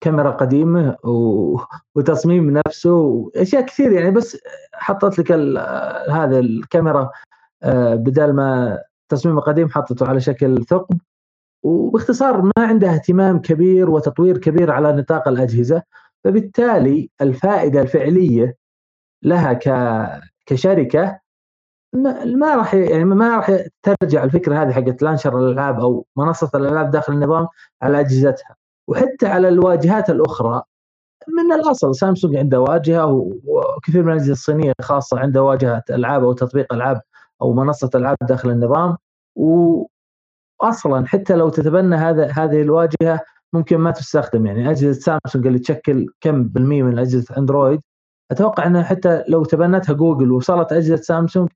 كاميرا قديمة و... وتصميم نفسه وأشياء كثير يعني بس حطت لك ال... هذا الكاميرا آه، بدل ما تصميم قديم حطته على شكل ثقب. وباختصار ما عندها اهتمام كبير وتطوير كبير على نطاق الأجهزة فبالتالي الفائدة الفعلية لها ك... كشركة ما, ما راح يعني ما راح ترجع الفكرة هذه حقت لانشر الألعاب أو منصة الألعاب داخل النظام على أجهزتها. وحتى على الواجهات الأخرى. من الأصل سامسونج عنده واجهة وكثير من الأجهزة الصينية خاصة عنده واجهة ألعاب أو تطبيق ألعاب أو منصة ألعاب داخل النظام. واصلا حتى لو تتبنى هذا هذه الواجهة ممكن ما تستخدم. يعني أجهزة سامسونج اللي تشكل كم بالمية من أجهزة أندرويد أتوقع إنها حتى لو تبنتها جوجل وصلت أجهزة سامسونج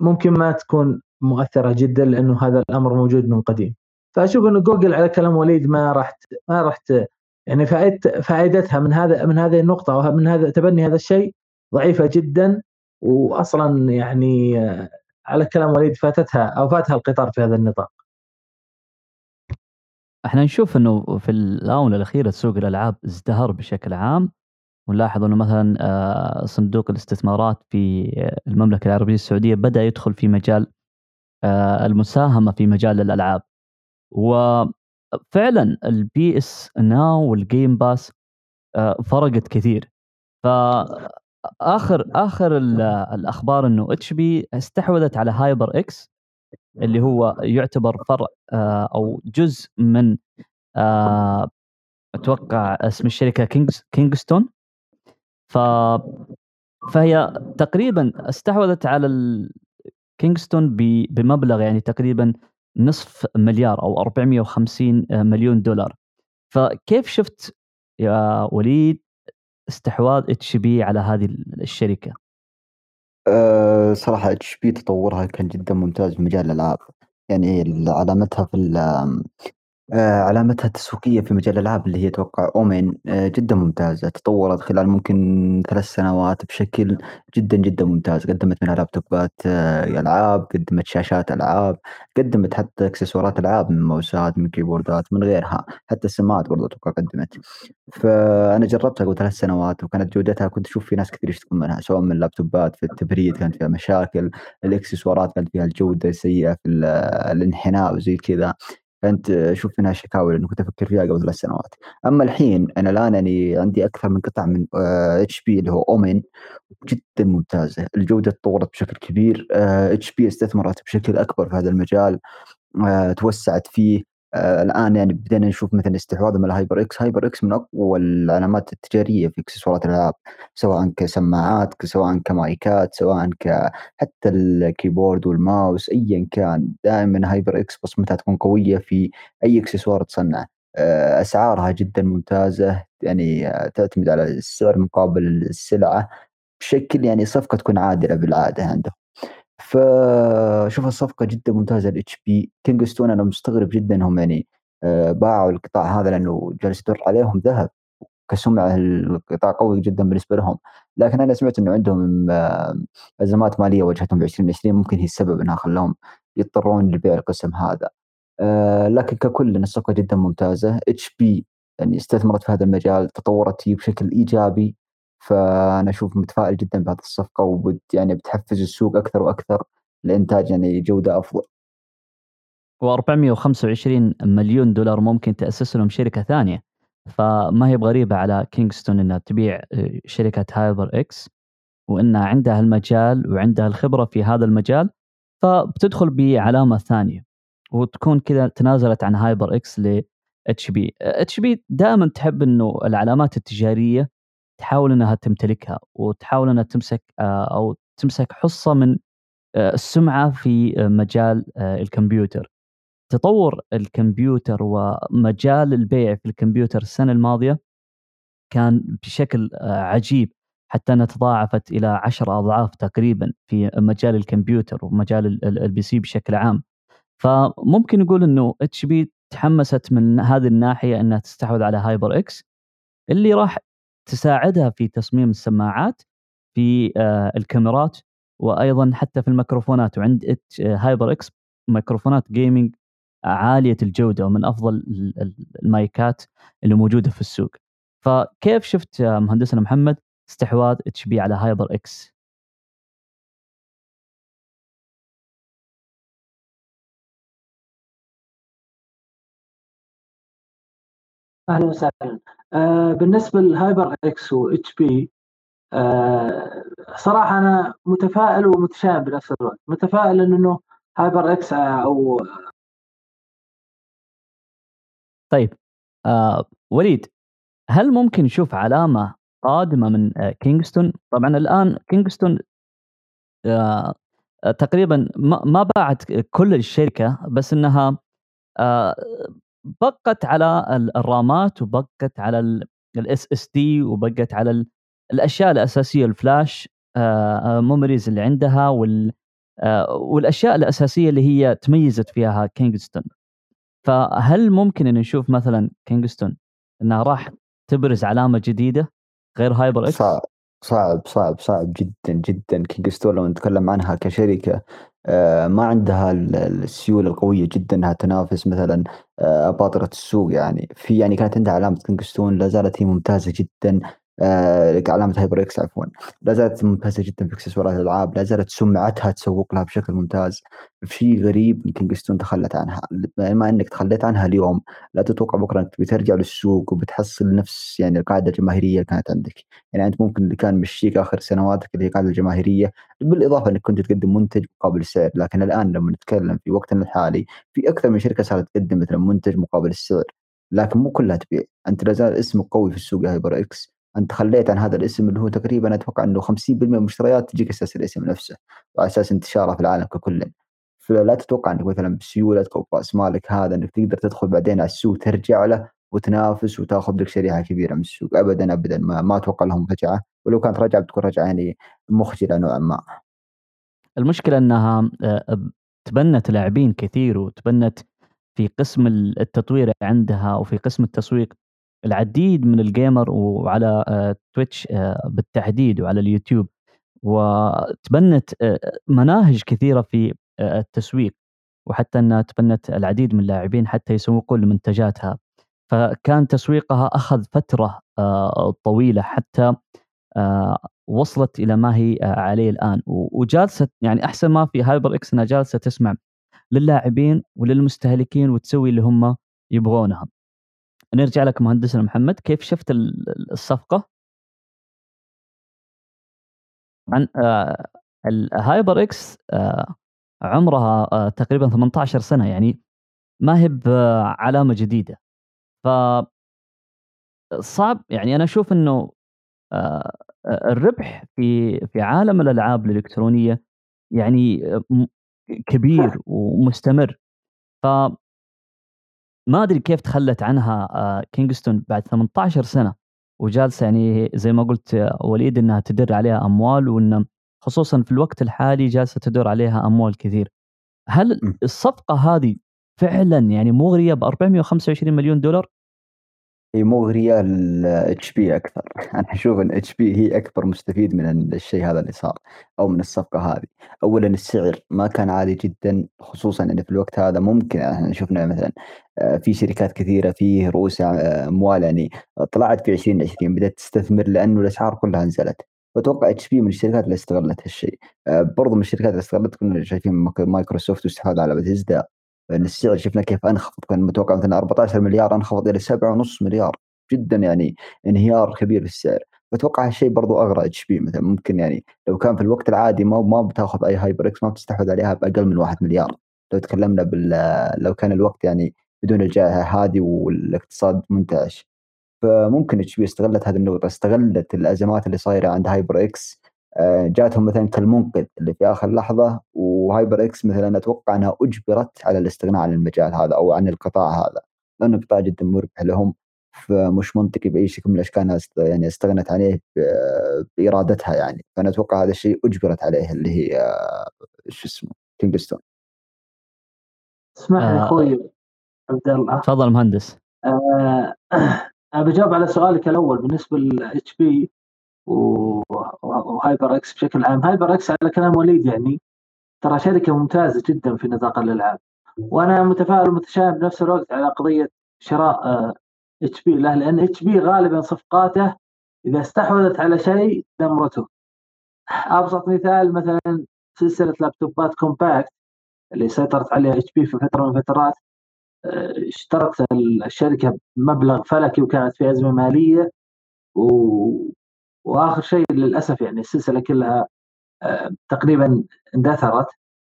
ممكن ما تكون مؤثرة جدا لأنه هذا الأمر موجود من قديم. فأشوف انه جوجل على كلام وليد ما راح ما راح يعني فائدتها من هذا من هذه النقطة أو من هذا تبني هذا الشيء ضعيفة جدا. واصلا يعني على كلام وليد فاتتها أو فاتها القطار في هذا النطاق. إحنا نشوف إنه في الآونة الأخيرة سوق الألعاب ازدهر بشكل عام. ونلاحظ إنه مثلا آه، صندوق الاستثمارات في المملكة العربية السعودية بدأ يدخل في مجال آه، المساهمة في مجال الألعاب. وفعلا ال PS Now وال Game Pass آه، فرقت كثير. فاخر آخر الأخبار إنه HP استحوذت على HyperX اللي هو يعتبر فرع أو جزء من أتوقع اسم الشركة كينجز كينغستون ف فهي تقريبا استحوذت على كينغستون بمبلغ يعني تقريبا نصف مليار أو 450 مليون دولار فكيف شفت يا وليد استحواذ HP على هذه الشركة؟ أه صراحة HP تطورها كان جدا ممتاز في مجال الألعاب يعني علامتها في آه، علامتها التسويقية في مجال الألعاب اللي هي أتوقع أومين آه، جدا ممتازة تطورت خلال ممكن ثلاث سنوات بشكل جدا جدا ممتاز. قدمت منها لابتوبات آه، ألعاب قدمت شاشات ألعاب قدمت حتى إكسسوارات ألعاب من ماوسات من كيبوردات من غيرها حتى السماعات برضو أتوقع قدمت. فأنا جربتها قبل ثلاث سنوات وكانت جودتها كنت أشوف في ناس كثير يشتكون منها سواء من اللابتوبات في التبريد كانت فيها مشاكل الإكسسوارات كانت فيها الجودة سيئة في الانحناء وزي كذا. فانت شوف منها شكاوي لأنه كنت أفكر فيها قبل ثلاث سنوات. أما الحين أنا الآن يعني عندي أكثر من قطع من HP اللي هو omen جدا ممتازة. الجودة تطورت بشكل كبير HP استثمرت بشكل أكبر في هذا المجال آه، توسعت فيه. آه الآن يعني بدينا نشوف مثلا استحواذهم على HyperX HyperX من أقوى العلامات التجارية في اكسسوارات الألعاب سواء كسماعات سواء ك مايكات سواء ك حتى ال keyboard وال mouse ايا كان. دائما HyperX بصمتها تكون قوية في أي اكسسوار تصنع. آه أسعارها جدا ممتازة يعني آه، تعتمد على السعر مقابل السلعة. بشكل يعني صفقة تكون عادلة بالعادة عندهم. فشوف الصفقة جدا ممتازة ال HP. Kingston أنا مستغرب جدا إنهم يعني آه، باعوا القطاع هذا لأنه جالس يدر عليهم ذهب. كسمعة القطاع قوي جدا بالنسبة لهم. لكن أنا سمعت إنه عندهم آه، أزمات مالية واجهتهم ب 2020 ممكن هي السبب إنها خلاهم يضطرون لبيع القسم هذا. آه، لكن ككل الصفقة جدا ممتازة. إتش بي يعني استثمرت في هذا المجال تطورت فيه بشكل إيجابي. فأنا أشوف متفائل جدا بهذه الصفقة وبد يعني بتحفز السوق أكثر وأكثر لإنتاج يعني جودة أفضل. و425 مليون دولار ممكن تأسس لهم شركة ثانية فما هي بغريبة على كينغستون إنها تبيع آه، شركة HyperX وانها عندها المجال وعندها الخبرة في هذا المجال فبتدخل بعلامة ثانية وتكون كذا تنازلت عن HyperX ل HP HP دائما تحب إنه العلامات التجارية تحاول إنها تمتلكها وتحاول إنها تمسك آه، أو تمسك حصة من آه، السمعة في مجال آه، الكمبيوتر. تطور الكمبيوتر ومجال البيع في الكمبيوتر السنة الماضية كان بشكل عجيب حتى أنها تضاعفت إلى عشر أضعاف تقريبا في مجال الكمبيوتر ومجال ال PC بشكل عام. فممكن نقول إنه HP تحمست من هذه الناحية إنها تستحوذ على HyperX اللي راح تساعدها في تصميم السماعات في آه، الكاميرات وأيضا حتى في الميكروفونات. وعند HyperX ميكروفونات gaming عالية الجودة ومن أفضل المايكات اللي موجودة في السوق. فكيف شفت مهندسنا محمد استحواذ HP على HyperX أهلا وسهلا. آه بالنسبة ل HyperX و HP آه صراحة أنا متفائل ومتشائم بنفس الوقت. متفائل إنه HyperX أو طيب آه وليد هل ممكن نشوف علامة قادمة من آه كينغستون؟ طبعا الآن كينغستون آه تقريبا ما ما باعت كل الشركة بس إنها آه بقت على ال RAMات وبقت على ال SSD وبقت على الأشياء الأساسية ال flash memories اللي عندها وال والأشياء الأساسية اللي هي تميزت فيها كينغستون فهل ممكن إن نشوف مثلا كينغستون إنها راح تبرز علامة جديدة غير HyperX؟ صعب صعب صعب صعب جدا جدا كينغستون لو نتكلم عنها كشركة ما عندها السيولة القوية جدا إنها تنافس مثلا آه، أباطرة السوق يعني. في يعني كانت عندها علامة كينغستون لا زالت هي ممتازة جدا. آه، علامة HyperX عفوا. لا زالت ممتازة جدا في إكسسوارات الألعاب لا زالت سمعتها تسوق لها بشكل ممتاز. في غريب كينغستون تخلت عنها ما إنك تخليت عنها اليوم لا تتوقع بكرة أنك بترجع للسوق وبتحصل نفس يعني القاعدة الجماهيرية اللي كانت عندك. يعني أنت ممكن اللي كان مشيك آخر سنواتك اللي هي القاعده الجماهيرية بالإضافة إنك كنت تقدم منتج مقابل السعر لكن الآن لما نتكلم في وقتنا الحالي في أكثر من شركة صارت تقدم مثلا منتج مقابل السعر لكن مو كلها تبيع. أنت لا زال اسمك قوي في السوق HyperX. أنت خليت عن هذا الاسم اللي هو تقريبا أتوقع إنه 50% من المشتريات تجيك أساس الاسم نفسه وعلى أساس انتشاره في العالم ككل فلا تتوقع إنك مثلا بسيولتك أو براس مالك هذا إنك تقدر تدخل بعدين على السوق ترجع له وتنافس وتاخذ لك شريحة كبيرة من السوق ابدا ابدا ما, ما أتوقع لهم رجعة ولو كانت رجعة بتكون رجعة يعني مخجلة نوعا ما. المشكلة إنها آه، تبنت لاعبين كثير وتبنت في قسم التطوير عندها وفي قسم التسويق العديد من ال gamer وعلى Twitch آه، آه، بالتحديد وعلى اليوتيوب. وتبنت مناهج كثيرة في التسويق. وحتى إنها تبنت العديد من اللاعبين حتى يسوقون لمنتجاتها فكان تسويقها أخذ فترة طويلة حتى وصلت إلى ما هي عليه الآن. وجالسة يعني أحسن ما في HyperX إنها جالسة تسمع للاعبين وللمستهلكين وتسوي اللي هم يبغونها. نرجع لك مهندسنا محمد كيف شفت الصفقة؟ عن ال HyperX عمرها آه، تقريبا 18 سنة يعني ما هي بعلامة جديدة ف صعب يعني أنا أشوف إنه آه، الربح في في عالم الألعاب الإلكترونية يعني كبير ومستمر ف ما أدري كيف تخلت عنها كينغستون آه، بعد 18 سنة. وجالسة يعني زي ما قلت وليد إنها تدر عليها أموال وإن خصوصا في الوقت الحالي جالسة تدور عليها أموال كثير. هل الصفقة هذه فعلا يعني مغريه ب 425 مليون دولار؟ مغريه ل HP أكثر. *laughs* أنا أشوف إن HP هي أكبر مستفيد من الشيء هذا اللي صار أو من الصفقة هذه. اولا السعر ما كان عالي جدا خصوصا انه في الوقت هذا ممكن إحنا شفنا مثلا آه، في شركات كثيرة في رؤوس آه، أموال يعني طلعت في 2020 بدأت تستثمر لأنه الأسعار كلها نزلت. فاتوقع HP من الشركات اللي استغلت هالشيء. آه، برضو من الشركات اللي استغلت كنا شايفين مايكروسوفت واستحواذ على بثيزدا السعر شفنا كيف أنخفض كان متوقع مثلا 14 مليار أنخفض إلى 7.5 مليار. جدا يعني انهيار كبير في السعر. فاتوقع هالشيء برضو أغرى HP مثلا. ممكن يعني لو كان في الوقت العادي ما ما بتأخذ أي HyperX ما بتستحوذ عليها بأقل من واحد مليار. لو تكلمنا بال لو كان الوقت يعني بدون الجائحة هذه والاقتصاد منتعش. فممكن HP استغلت هذه النقطة استغلت الأزمات اللي صايرة عند HyperX جاتهم مثلا كالمنقذ اللي في آخر لحظة و HyperX مثلا أتوقع أنها أجبرت على الاستغناء عن المجال هذا أو عن القطاع هذا. لأنه قطاع جدا مربح لهم فمش منطقي بأي شكل من الأشكال إنها يعني استغنت عليه بإرادتها يعني. فأنا أتوقع هذا الشيء أجبرت عليه اللي هي آه، شو اسمه كينجستون. اسمح لي آه، أخوي عبد الله. تفضل مهندس. آه *coughs* بجاوب على سؤالك الأول بالنسبة لل HP و HyperX بشكل عام. HyperX على كلام وليد يعني ترى شركة ممتازة جدا في نطاق الألعاب. وأنا متفائل ومتشائم بنفس الوقت على قضية شراء HP. له لأن HP غالبا صفقاته إذا استحوذت على شيء دمرته. أبسط مثال مثلا سلسلة لابتوبات Compaq اللي سيطرت عليها HP في فترة من الفترات آه، اشترت الشركة بمبلغ فلكي وكانت في أزمة مالية و... وآخر شيء للأسف يعني السلسلة كلها آه، تقريبا اندثرت.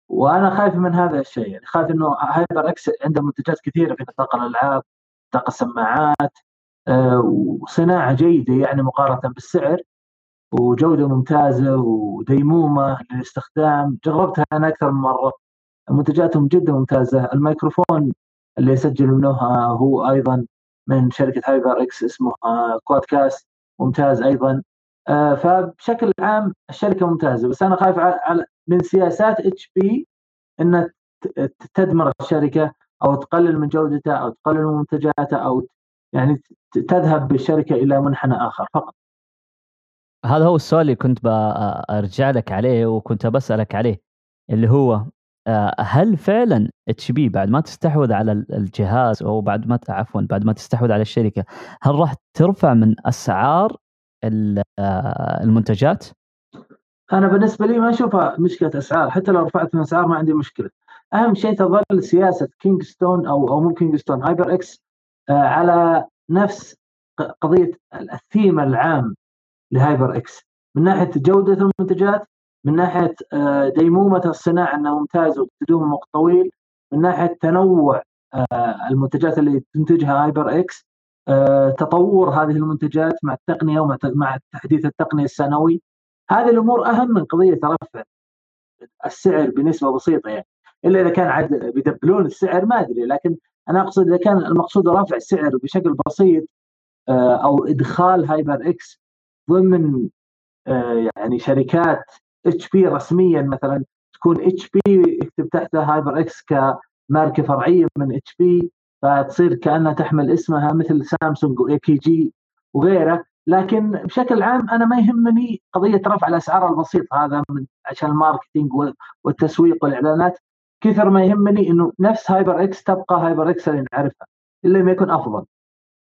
وأنا خايف من هذا الشيء يعني خايف إنه HyperX عنده منتجات كثيرة في نطاق الألعاب نطاق السماعات آه، وصناعة جيدة يعني مقارنة بالسعر وجودة ممتازة وديمومة للاستخدام. جربتها أنا أكثر من مرة. منتجاتهم جدا ممتازة. الميكروفون اللي يسجل منه هو أيضا من شركة HyperX اسمه QuadCast ممتاز أيضا. فبشكل عام الشركة ممتازة بس أنا خايف على من سياسات HP إنها تدمر الشركة أو تقلل من جودتها أو تقلل من منتجاتها أو يعني تذهب بالشركة إلى منحنى آخر فقط. هذا هو السؤال اللي كنت برجع لك عليه وكنت بسألك عليه اللي هو آه، هل فعلا HP بعد ما تستحوذ على الجهاز أو بعد ما عفوا بعد ما تستحوذ على الشركة هل راح ترفع من أسعار آه، المنتجات؟ أنا بالنسبة لي ما أشوفها مشكلة أسعار حتى لو رفعت من أسعار ما عندي مشكلة. أهم شيء تظل سياسة كينغستون أو أو مو Kingston HyperX آه، على نفس قضية الثيم العام ل HyperX. من ناحية جودة المنتجات من ناحية آه، ديمومة الصناعة انها ممتازه وتدوم وقت طويل من ناحية تنوع المنتجات اللي تنتجها HyperX. آه، تطور هذه المنتجات مع التقنية ومع مع تحديث التقنية السنوي. هذه الأمور أهم من قضية رفع السعر بنسبة بسيطة يعني. إلا إذا كان عاد بيدبلون السعر ما أدري لكن أنا أقصد إذا كان المقصود رفع السعر بشكل بسيط آه، أو إدخال HyperX ضمن آه، يعني شركات HP رسميا مثلا تكون HP يكتب تحتها HyperX كماركة فرعية من HP فتصير كأنها تحمل اسمها مثل سامسونج و AKG وغيره لكن بشكل عام أنا ما يهمني قضية رفع الأسعار البسيط هذا من عشان ال marketing والتسويق والإعلانات. كثر ما يهمني إنه نفس HyperX تبقى HyperX اللي نعرفها إلا ما يكون أفضل.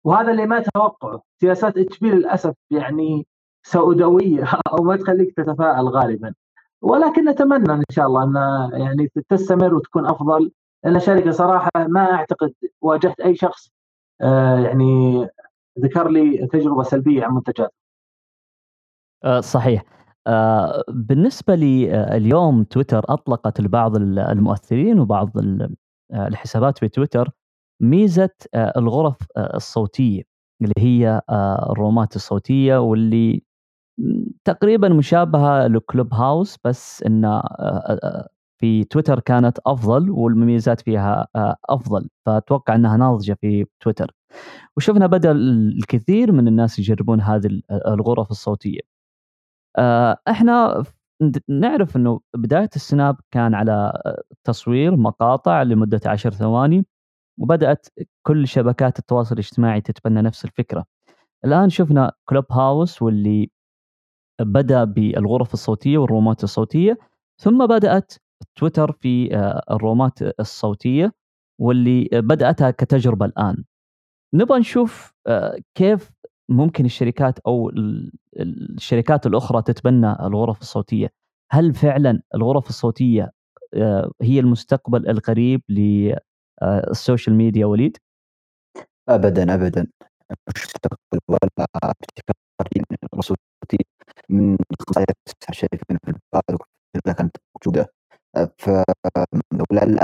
وهذا اللي ما اتوقعه سياسات HP للأسف يعني سوداوية *laughs* أو ما تخليك تتفائل غالبا. ولكن نتمنى إن شاء الله ان يعني تستمر وتكون أفضل. لأن شركة صراحة ما أعتقد واجهت أي شخص آه، يعني ذكر لي تجربة سلبية عن منتجات آه، صحيح. آه، بالنسبة لي اليوم تويتر أطلقت لبعض المؤثرين وبعض الحسابات في تويتر ميزة الغرف الصوتية اللي هي الرومات الصوتية واللي تقريبا مشابهة لكلوب هاوس بس إنه في تويتر كانت أفضل والمميزات فيها آه، أفضل. فأتوقع إنها ناضجة في تويتر. وشفنا بدا الكثير من الناس يجربون هذه الغرف الصوتية. آه، إحنا نعرف إنه بداية السناب كان على تصوير مقاطع لمدة عشر ثواني وبدأت كل شبكات التواصل الاجتماعي تتبنى نفس الفكرة. الآن شفنا كلوب هاوس واللي بدأ بالغرف الصوتية والرومات الصوتية ثم بدأت تويتر في آه، الرومات الصوتية واللي بدأتها كتجربة الآن. نبغى نشوف آه، كيف ممكن الشركات أو الشركات الأخرى تتبنى الغرف الصوتية. هل فعلا الغرف الصوتية آه، هي المستقبل القريب للسوشيال ميديا وليد؟ ابدا ابدا. مستقبل *laughs* ولا من خصائص الشركة في البال كانت موجودة. ف الان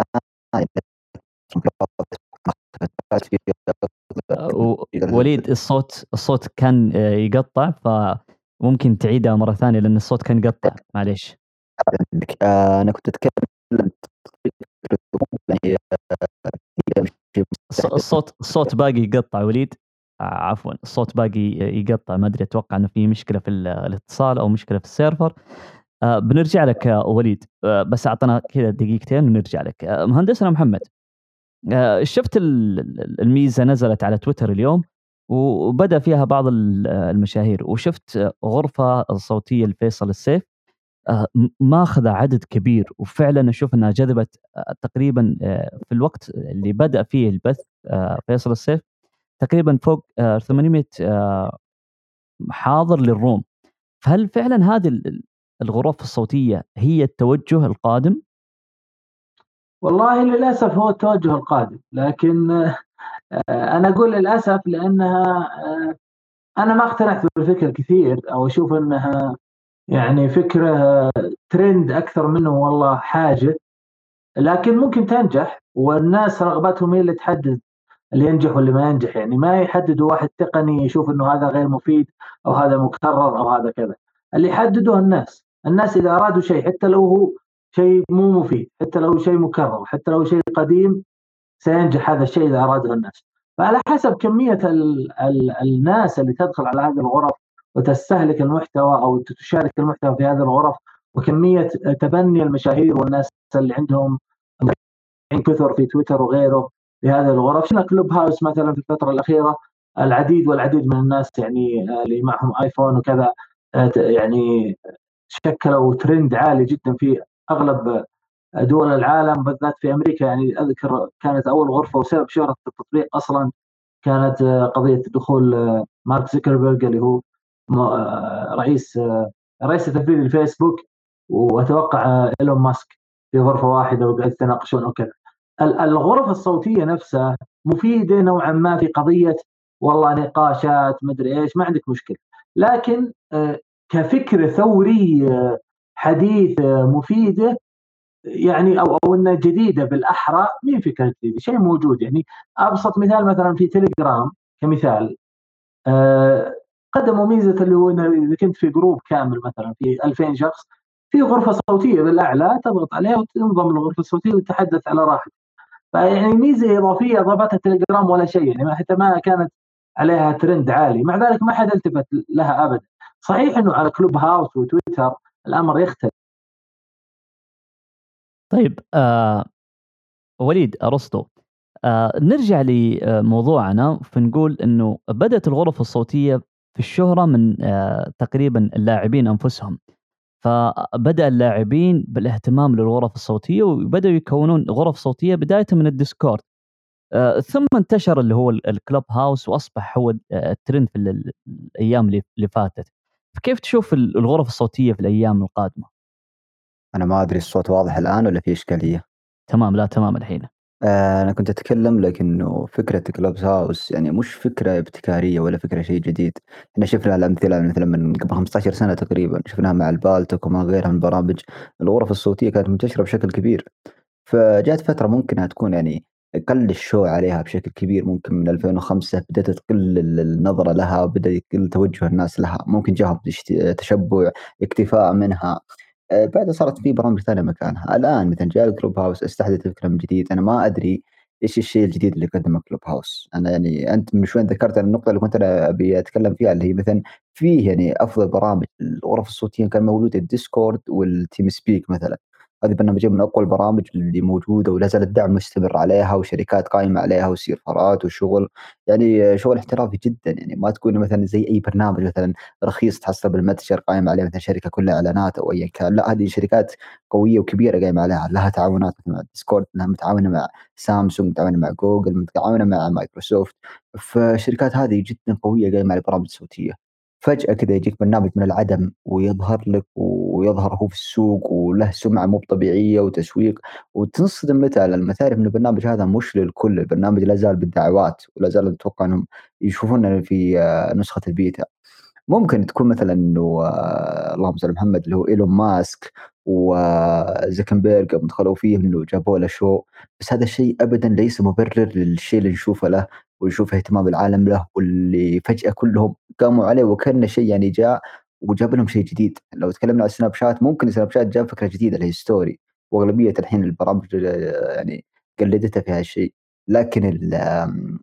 وليد الصوت الصوت كان يقطع فممكن تعيدها مرة ثانية لأن الصوت كان يقطع. معليش. أنا كنت أتكلم يعني الصوت الصوت باقي يقطع وليد. عفوا الصوت باقي يقطع. ما أدري أتوقع إنه في مشكلة في الاتصال أو مشكلة في السيرفر. آه بنرجع لك يا وليد. آه بس اعطنا كذا دقيقتين ونرجع لك. آه مهندسنا محمد آه شفت الميزة نزلت على تويتر اليوم وبدأ فيها بعض المشاهير وشفت غرفة صوتية لفيصل السيف. آه، ماخذة عدد كبير وفعلا أشوف إنها جذبت آه، تقريبا آه، في الوقت اللي بدأ فيه البث فيصل السيف تقريبا فوق 800 حاضر للروم. فهل فعلا هذه الغرف الصوتية هي التوجه القادم؟ والله للأسف هو التوجه القادم لكن أنا أقول للأسف لأنها أنا ما اقتنعت بالفكرة كثير أو أشوف أنها يعني فكرة ترند أكثر منه والله حاجة لكن ممكن تنجح والناس رغبتهم هي اللي تحدد اللي ينجح واللي ما ينجح يعني ما يحددوا واحد تقني يشوف إنه هذا غير مفيد أو هذا مكرر أو هذا كذا اللي يحدده الناس الناس إذا أرادوا شيء حتى لو هو شيء مو مفيد حتى لو شيء مكرر حتى لو شيء قديم سينجح هذا الشيء إذا أراده الناس. فعلى حسب كمية ال ال الناس اللي تدخل على هذه الغرف وتستهلك المحتوى أو تشارك المحتوى في هذه الغرف وكمية تبني المشاهير والناس اللي عندهم كثر في تويتر وغيره في هذه الغرف. شفنا كلوب هاوس مثلا في الفترة الأخيرة؟ العديد والعديد من الناس يعني آه، اللي معهم آيفون وكذا آه، يعني شكلوا ترند عالي جدا في أغلب دول العالم بالذات في أمريكا. يعني أذكر كانت أول غرفة وسبب شهرة التطبيق أصلا كانت آه، قضية دخول مارك زكربرج اللي هو رئيس رئيس تنفيذي الفيسبوك وأتوقع إيلون ماسك في غرفة واحدة وقاعد يتناقشون وكذا. الغرف الصوتية نفسها مفيدة نوعا ما في قضية والله نقاشات مدري إيش ما عندك مشكلة. لكن آه، كفكره ثوريه حديثه مفيده يعني أو أو انها جديده بالأحرى مين فكره جديده شيء موجود. يعني أبسط مثال مثلا في تليجرام كمثال آه، قدموا ميزة اللي هو إذا كنت في جروب كامل مثلا في 2000 شخص في غرفة صوتية بالأعلى تضغط عليها وتنضم للغرفة الصوتية وتتحدث على راحتك. فيعني ميزة إضافية اضافتها تليجرام ولا شيء يعني حتى ما كانت عليها ترند عالي مع ذلك ما حد التفت لها ابدا. صحيح إنه على كلوب هاوس وتويتر الأمر يختلف. طيب آه وليد أرسطو آه نرجع لموضوعنا فنقول إنه بدأت الغرف الصوتية في الشهرة من آه، تقريبا اللاعبين أنفسهم. فبدأ اللاعبين بالاهتمام للغرف الصوتية وبدأوا يكونون غرف صوتية بداية من الديسكورد. آه، ثم انتشر اللي هو الكلوب هاوس وأصبح هو آه، الترند في الأيام اللي فاتت. فكيف تشوف الغرف الصوتية في الأيام القادمة؟ أنا ما أدري الصوت واضح الآن ولا في إشكالية؟ تمام لا تمام الحين آه، أنا كنت أتكلم لكنه فكرة كلوب هاوس يعني مش فكرة ابتكارية ولا فكرة شيء جديد، إحنا شفنا الأمثلة مثلا من قبل 15 سنة تقريبا شفناها مع البالتوك ومع غيرها من البرامج، الغرف الصوتية كانت منتشرة بشكل كبير، فجات فترة ممكن تكون يعني قل ال show عليها بشكل كبير ممكن من 2005 بدأت تقل النظرة لها وبدأ يقل توجه الناس لها، ممكن جاهم تشبع اكتفاء منها. آه، بعدها صارت في برامج ثانية مكانها. الآن مثلا جاء الكلوب هاوس استحدث فكره من جديد. أنا ما أدري إيش الشيء الجديد اللي قدمه كلوب هاوس أنا يعني أنت من شوي ذكرت النقطة اللي كنت أنا أبي أتكلم فيها اللي هي مثلا فيه يعني أفضل برامج. الغرف الصوتية كان موجوده الديسكورد والتيم سبيك مثلا. هذه برنامجين من أقوى البرامج اللي موجودة ولا زال الدعم مستمر عليها وشركات قائمه عليها وسيرفرات وشغل. يعني شغل احترافي جدا يعني ما تكون مثلا زي أي برنامج مثلا رخيص تحصل بالمتجر قائم عليه مثلا شركة كلها إعلانات أو ايا كان. لا هذه شركات قوية وكبيرة قائمه عليها لها تعاونات مع ديسكورد انها متعاونة مع سامسونج متعاونة مع جوجل متعاونة مع مايكروسوفت. فالشركات هذه جدا قوية قائمه على البرامج الصوتية. فجأة كذا يجيك برنامج من العدم ويظهر لك ويظهر هو في السوق وله سمعة مو طبيعية وتسويق وتنصدم متى لما تعرف إن البرنامج هذا مش للكل البرنامج لا زال بالدعوات ولا زال أتوقع إنهم يشوفون في آه، نسخة البيتا. ممكن تكون مثلا إنه آه اللهم صل محمد اللي هو إيلون ماسك وزكنبيرج يوم دخلوا فيه إنه جابوا له شو بس هذا الشيء ابدا ليس مبرر للشيء اللي نشوفه له. ونشوف اهتمام العالم له واللي فجأة كلهم قاموا عليه وكأن شيء يعني جاء وجاب لهم شيء جديد. لو تكلمنا عن سناب شات ممكن سناب شات جاب فكرة جديدة اللي هي story وأغلبية الحين البرامج يعني قلدتها في هالشيء. لكن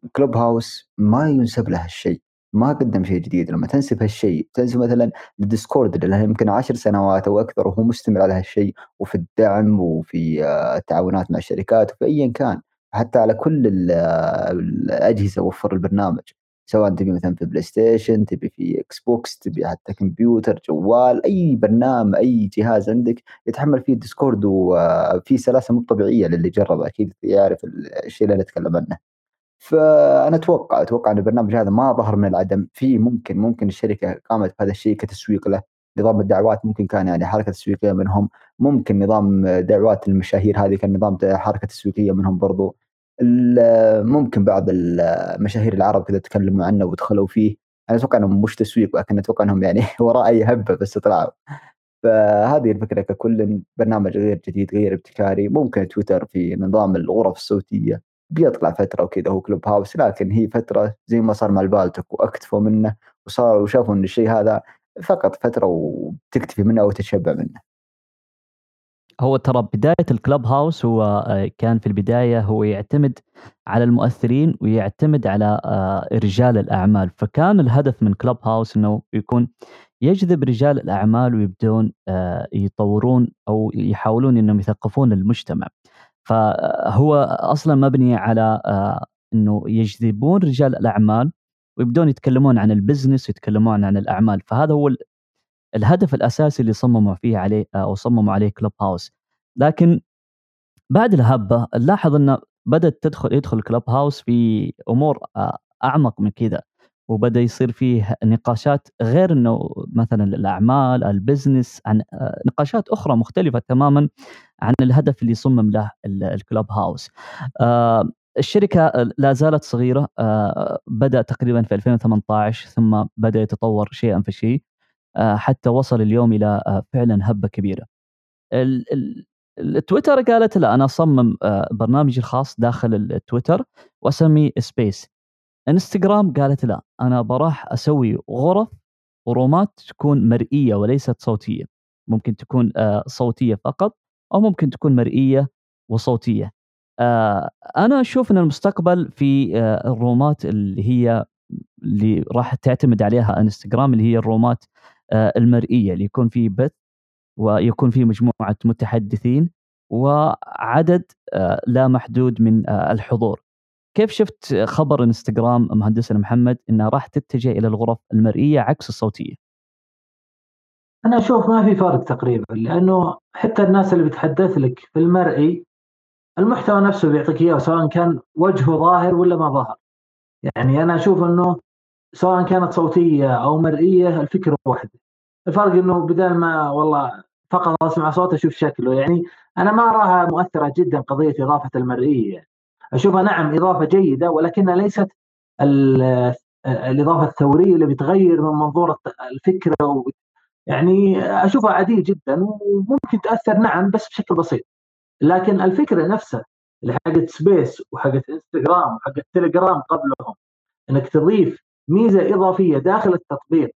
الكلوب هاوس ما ينسب له هالشيء. ما قدم شيء جديد. لما تنسب هالشيء تنسب مثلا للديسكورد اللي يمكن عشر سنوات أو أكثر وهو مستمر على هالشيء وفي الدعم وفي آه، التعاونات مع الشركات وفي ايا كان. حتى على كل الأجهزة وفر البرنامج. سواء تبي مثلا في بلاي ستيشن تبي في إكس بوكس تبي حتى كمبيوتر جوال أي برنامج أي جهاز عندك يتحمل فيه ديسكورد وفي سلاسة مو طبيعية للي جربه أكيد يعرف الشيء اللي نتكلم عنه. فأنا أتوقع أتوقع إن البرنامج هذا ما ظهر من العدم. في ممكن ممكن الشركة قامت بهذا الشيء كتسويق له. نظام الدعوات ممكن كان يعني حركة تسويقية منهم. ممكن نظام دعوات المشاهير هذه كان نظام حركة تسويقية منهم برضو. ممكن بعض المشاهير العرب كذا تكلموا عنه ودخلوا فيه. أنا أتوقع إنهم مش تسويق لكن أتوقع إنهم يعني *laughs* وراء أي هبة بس طلعوا. فهذه الفكرة ككل برنامج غير جديد غير ابتكاري. ممكن تويتر في نظام الغرف الصوتية بيطلع فترة وكذا هو كلوب هاوس لكن هي فترة زي ما صار مع البالتك وأكتفوا منه وصاروا وشافوا إن الشيء هذا فقط فترة وتكتفي منه وتتشبع منه. هو ترى بداية الكلب هاوس هو آه، كان في البداية هو يعتمد على المؤثرين ويعتمد على آه، رجال الأعمال. فكان الهدف من كلب هاوس إنه يكون يجذب رجال الأعمال ويبدون آه، يطورون أو يحاولون إنهم يثقفون المجتمع. فهو أصلا مبني على إنه يجذبون رجال الأعمال ويبدون يتكلمون عن ال business ويتكلمون عن الأعمال. فهذا هو الهدف الأساسي اللي صمموا فيه عليه أو صمموا عليه كلوب هاوس لكن بعد الهبة نلاحظ إنه بدأت تدخل يدخل كلوب هاوس في أمور أعمق من كذا. وبدأ يصير فيه نقاشات غير إنه مثلا الأعمال ال business عن نقاشات أخرى مختلفة تماما عن الهدف اللي صمم له الكلوب هاوس الشركة لا زالت صغيرة بدأ تقريبا في 2018 ثم بدأ يتطور شيئا فشيء آه، حتى وصل اليوم إلى آه، فعلا هبة كبيرة. التويتر قالت لا أنا أصمم آه، برنامجي الخاص داخل التويتر وأسميه سبيس. إنستغرام قالت لا أنا بروح أسوي غرف ورومات تكون مرئية وليست صوتية. ممكن تكون صوتية فقط أو ممكن تكون مرئية وصوتية. أنا أشوف إن المستقبل في الرومات اللي هي اللي راح تعتمد عليها إنستغرام اللي هي الرومات آه، المرئية اللي يكون فيه بث ويكون فيه مجموعة متحدثين وعدد آه، لا محدود من آه، الحضور. كيف شفت خبر إنستغرام مهندسنا محمد انها راح تتجه إلى الغرف المرئية عكس الصوتية؟ أنا أشوف ما في فرق تقريبا لأنه حتى الناس اللي بتحدث لك في المرئي المحتوى نفسه بيعطيك إياه سواء كان وجهه ظاهر ولا ما ظهر. يعني أنا أشوف إنه سواء كانت صوتية أو مرئية الفكرة واحدة الفرق إنه بدل ما والله فقط أسمع صوته أشوف شكله يعني أنا ما اراها مؤثرة جدا قضية إضافة المرئية. أشوفها نعم إضافة جيدة ولكنها ليست الإضافة الثورية اللي بتغير من منظور الفكرة يعني أشوفها عادية جدا وممكن تأثر نعم بس بشكل بسيط. لكن الفكرة نفسها اللي حقت سبيس وحقت انستغرام وحقت تليجرام قبلهم إنك تضيف ميزة إضافية داخل التطبيق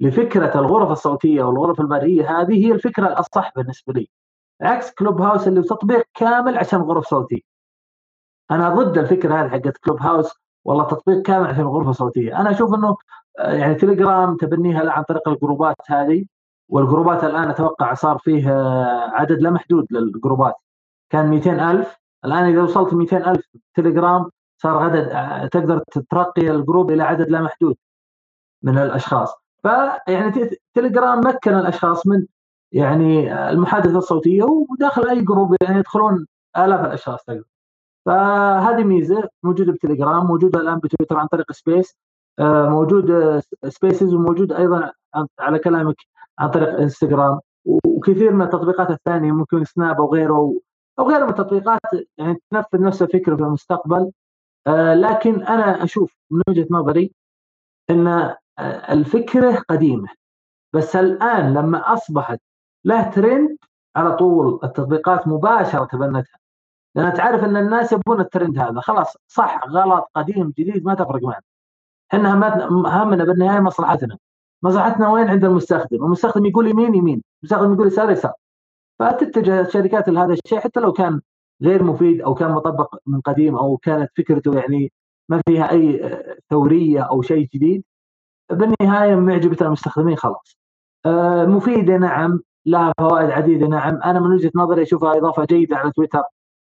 لفكرة الغرف الصوتية والغرف المرئية هذه هي الفكرة الاصح بالنسبة لي. عكس كلوب هاوس اللي تطبيق كامل عشان غرف صوتية. أنا ضد الفكرة هذه حقت كلوب هاوس والله تطبيق كامل عشان غرفة صوتية. أنا أشوف إنه آه، يعني تليجرام تبنيها عن طريق الجروبات هذه والجروبات الآن أتوقع صار فيه آه، عدد لا محدود للجروبات. كان 200000 الآن إذا وصلت 200000 تليجرام صار عدد آه، تقدر ترقي ال group إلى عدد لا محدود من الأشخاص. فيعني تليجرام مكن الأشخاص من يعني المحادثة الصوتية وداخل أي group يعني يدخلون آلاف الأشخاص تقدر فهذه ميزة موجودة بتليجرام موجودة الآن بتويتر عن طريق سبيس آه، موجود سبيسز وموجود أيضا على كلامك عن طريق إنستغرام وكثير من التطبيقات الثانية ممكن سناب أو غيره أو غيره من التطبيقات يعني تنفذ نفس الفكرة في المستقبل. آه، لكن أنا أشوف من وجهة نظري إن الفكرة قديمة بس الآن لما أصبحت له ترند على طول التطبيقات مباشرة تبنتها لأن تعرف إن الناس يبون الترند هذا خلاص صح غلط قديم جديد ما تفرق معنا. إحنا همنا بالنهاية مصلحتنا. مصلحتنا وين؟ عند المستخدم. المستخدم يقول يمين يمين. المستخدم يقول يسار يسار. فتتجه الشركات لهذا الشيء حتى لو كان غير مفيد أو كان مطبق من قديم أو كانت فكرته يعني ما فيها أي ثورية أو شيء جديد. بالنهاية معجبة المستخدمين خلاص. آه، مفيدة نعم. لها فوائد عديدة نعم. أنا من وجهة نظري أشوفها إضافة جيدة على تويتر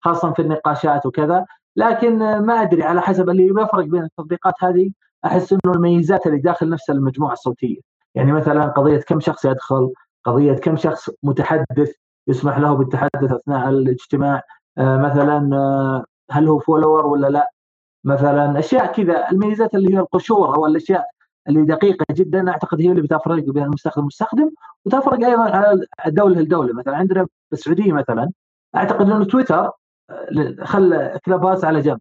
خاصة في النقاشات وكذا. لكن ما أدري على حسب اللي يفرق بين التطبيقات هذه أحس إنه الميزات اللي داخل نفس المجموعة الصوتية. يعني مثلا قضية كم شخص يدخل قضية كم شخص متحدث يسمح له بالتحدث أثناء الاجتماع. آه، مثلا آه، هل هو فولور ولا لا؟ مثلا أشياء كذا. الميزات اللي هي القشور أو الاشياء اللي دقيقة جدا أعتقد هي اللي بتفرق بين المستخدم والمستخدم وتفرق أيضا على دوله لدولة. مثلا عندنا بالسعودية مثلا أعتقد إنه تويتر آه، خل كلوب على جنب.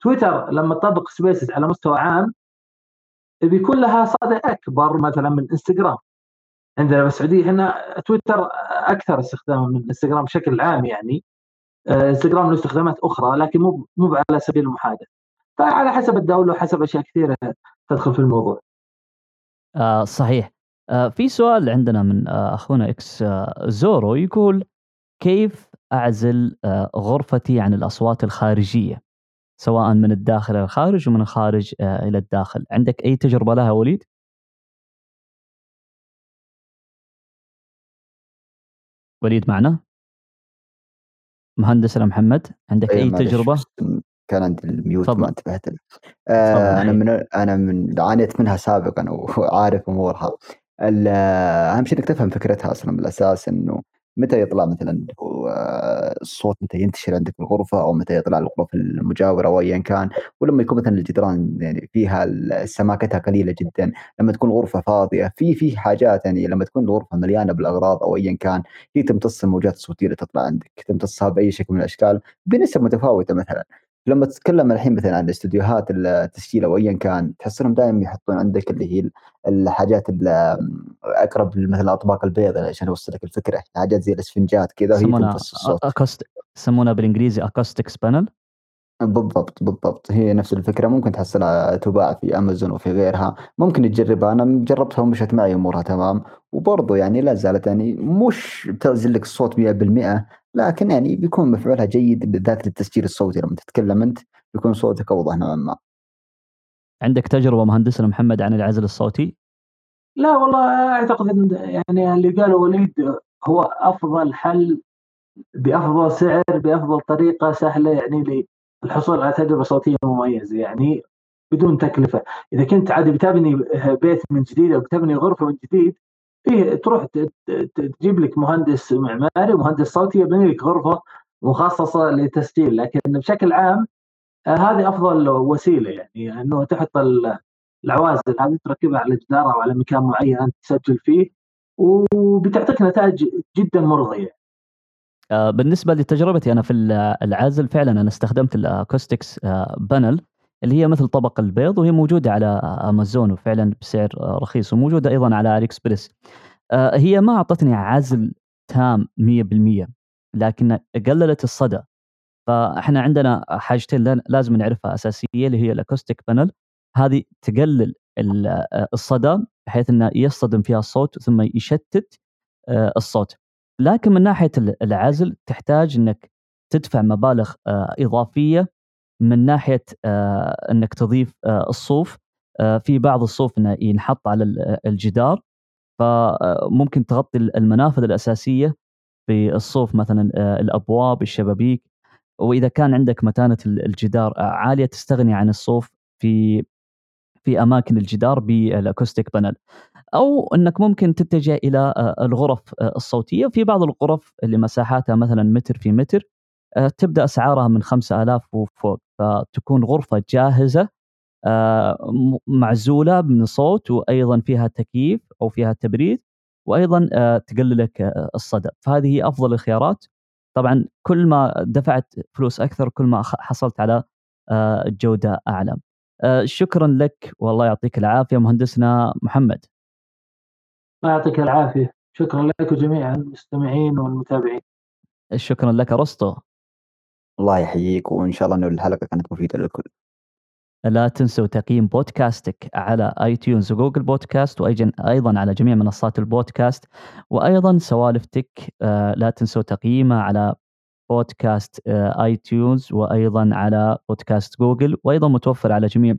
تويتر لما تطبق سبيسز على مستوى عام بيكون لها صدى أكبر مثلا من انستغرام عندنا بالسعودية هنا تويتر أكثر استخداما من انستغرام بشكل عام يعني. آه، انستغرام له استخدامات أخرى لكن مو مو على سبيل المحادثة. فعلى حسب الدولة وحسب أشياء كثيرة تدخل في الموضوع. آه صحيح. آه في سؤال عندنا من آه أخونا إكس آه زورو يقول كيف أعزل آه غرفتي عن الأصوات الخارجية؟ سواء من الداخل إلى الخارج ومن الخارج آه إلى الداخل. عندك أي تجربة لها وليد؟ وليد معنا؟ مهندس محمد عندك أي تجربة؟ كان عندي الميوت ما انتبهت آه أنا من أنا من عانيت منها سابقا وعارف أمورها. أهم شيء إنك تفهم فكرتها أصلا بالأساس إنه متى يطلع مثلا الصوت متى ينتشر عندك في الغرفة أو متى يطلع الغرف المجاورة أو ايا كان. ولما يكون مثلا الجدران يعني فيها سماكتها قليلة جدا لما تكون الغرفة فاضية في في حاجات يعني لما تكون الغرفة مليانة بالأغراض أو ايا كان هي تمتص الموجات الصوتية اللي تطلع عندك تمتصها بأي شكل من الأشكال بنسب متفاوتة مثلا. لما تتكلم الحين مثلا عن استديوهات التسجيل أو ايا كان تحسهم دائما يحطون عندك اللي هي الحاجات أقرب مثلا الاطباق البيضاء عشان اوصل لك الفكرة. حاجات زي الاسفنجات كذا وهي تمتص الصوت. acoust... يسمونها بالإنجليزي acoustics panel بالضبط بالضبط. هي نفس الفكرة. ممكن تحصلها تباع في امازون وفي غيرها. ممكن تجربها. أنا جربتها ومشت معي أمورها تمام. وبرضه يعني لا زالت يعني مش بتعزل لك الصوت 100% لكن يعني بيكون مفعولها جيد بالذات للتسجيل الصوتي لما تتكلم أنت بيكون صوتك أوضح نوعا ما. عندك تجربة مهندسنا محمد عن العزل الصوتي؟ لا والله أعتقد إن يعني اللي قاله وليد هو أفضل حل بأفضل سعر بأفضل طريقة سهلة يعني للحصول على تجربة صوتية مميزة يعني بدون تكلفة، إذا كنت عادي بتبني بيت من جديد أو بتبني غرفة من جديد فيه تروح تجيب لك مهندس معماري ومهندس صوتي يبني لك غرفة مخصصة للتسجيل لكن بشكل عام آه، هذه أفضل وسيلة يعني إنه تحط العوازل هذه تركبها على جدار أو على مكان معين تسجل فيه وبتعطيك نتائج جدا مرضية. آه، بالنسبة لتجربتي أنا في العزل فعلا أنا استخدمت الاكوستكس panel اللي هي مثل طبق البيض وهي موجودة على أمازون وفعلا بسعر رخيص وموجودة أيضا على AliExpress آه، هي ما أعطتني عزل تام 100% لكن قللت الصدى. فإحنا عندنا حاجتين لازم نعرفها أساسية اللي هي ال acoustic panel. هذه تقلل الصدى بحيث إنه يصطدم فيها الصوت ثم يشتت آه، الصوت. لكن من ناحية العزل تحتاج إنك تدفع مبالغ آه، إضافية من ناحية آه، إنك تضيف آه، الصوف آه، في بعض الصوف إنه ينحط على الجدار. فممكن تغطي المنافذ الأساسية بالصوف مثلا الأبواب الشبابيك. وإذا كان عندك متانة الجدار عالية تستغني عن الصوف في في أماكن الجدار بال acoustic panel أو إنك ممكن تتجه إلى الغرف الصوتية. في بعض الغرف اللي مساحاتها مثلا متر في متر تبدأ أسعارها من 5000 وفوق. فتكون غرفة جاهزة آه، معزولة من صوت وأيضا فيها تكييف أو فيها تبريد وأيضا آه، تقلل لك آه، الصدى. فهذه هي أفضل الخيارات. طبعا كل ما دفعت فلوس أكثر كل ما حصلت على جودة أعلى. شكرا لك. والله يعطيك العافية مهندسنا محمد. الله يعطيك العافية. شكرا لك وجميع المستمعين والمتابعين. شكرا لك أرسطو. الله يحييك وإن شاء الله إنه الحلقة كانت مفيدة للكل. لا تنسوا تقييم بودكاستك على iTunes وجوجل بودكاست وأيضا على جميع منصات البودكاست. وأيضا سوالف Tech آه، لا تنسوا تقييمه على بودكاست آه، iTunes وأيضا على بودكاست جوجل وأيضا متوفر على جميع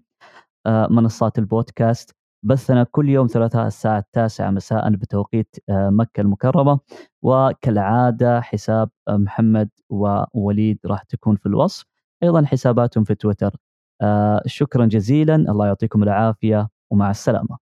آه، منصات البودكاست. بثنا كل يوم ثلاثاء الساعة التاسعة مساء بتوقيت مكة المكرمة. وكالعادة حساب محمد ووليد راح تكون في الوصف. أيضا حساباتهم في تويتر. آه، شكرا جزيلا. الله يعطيكم العافية ومع السلامة.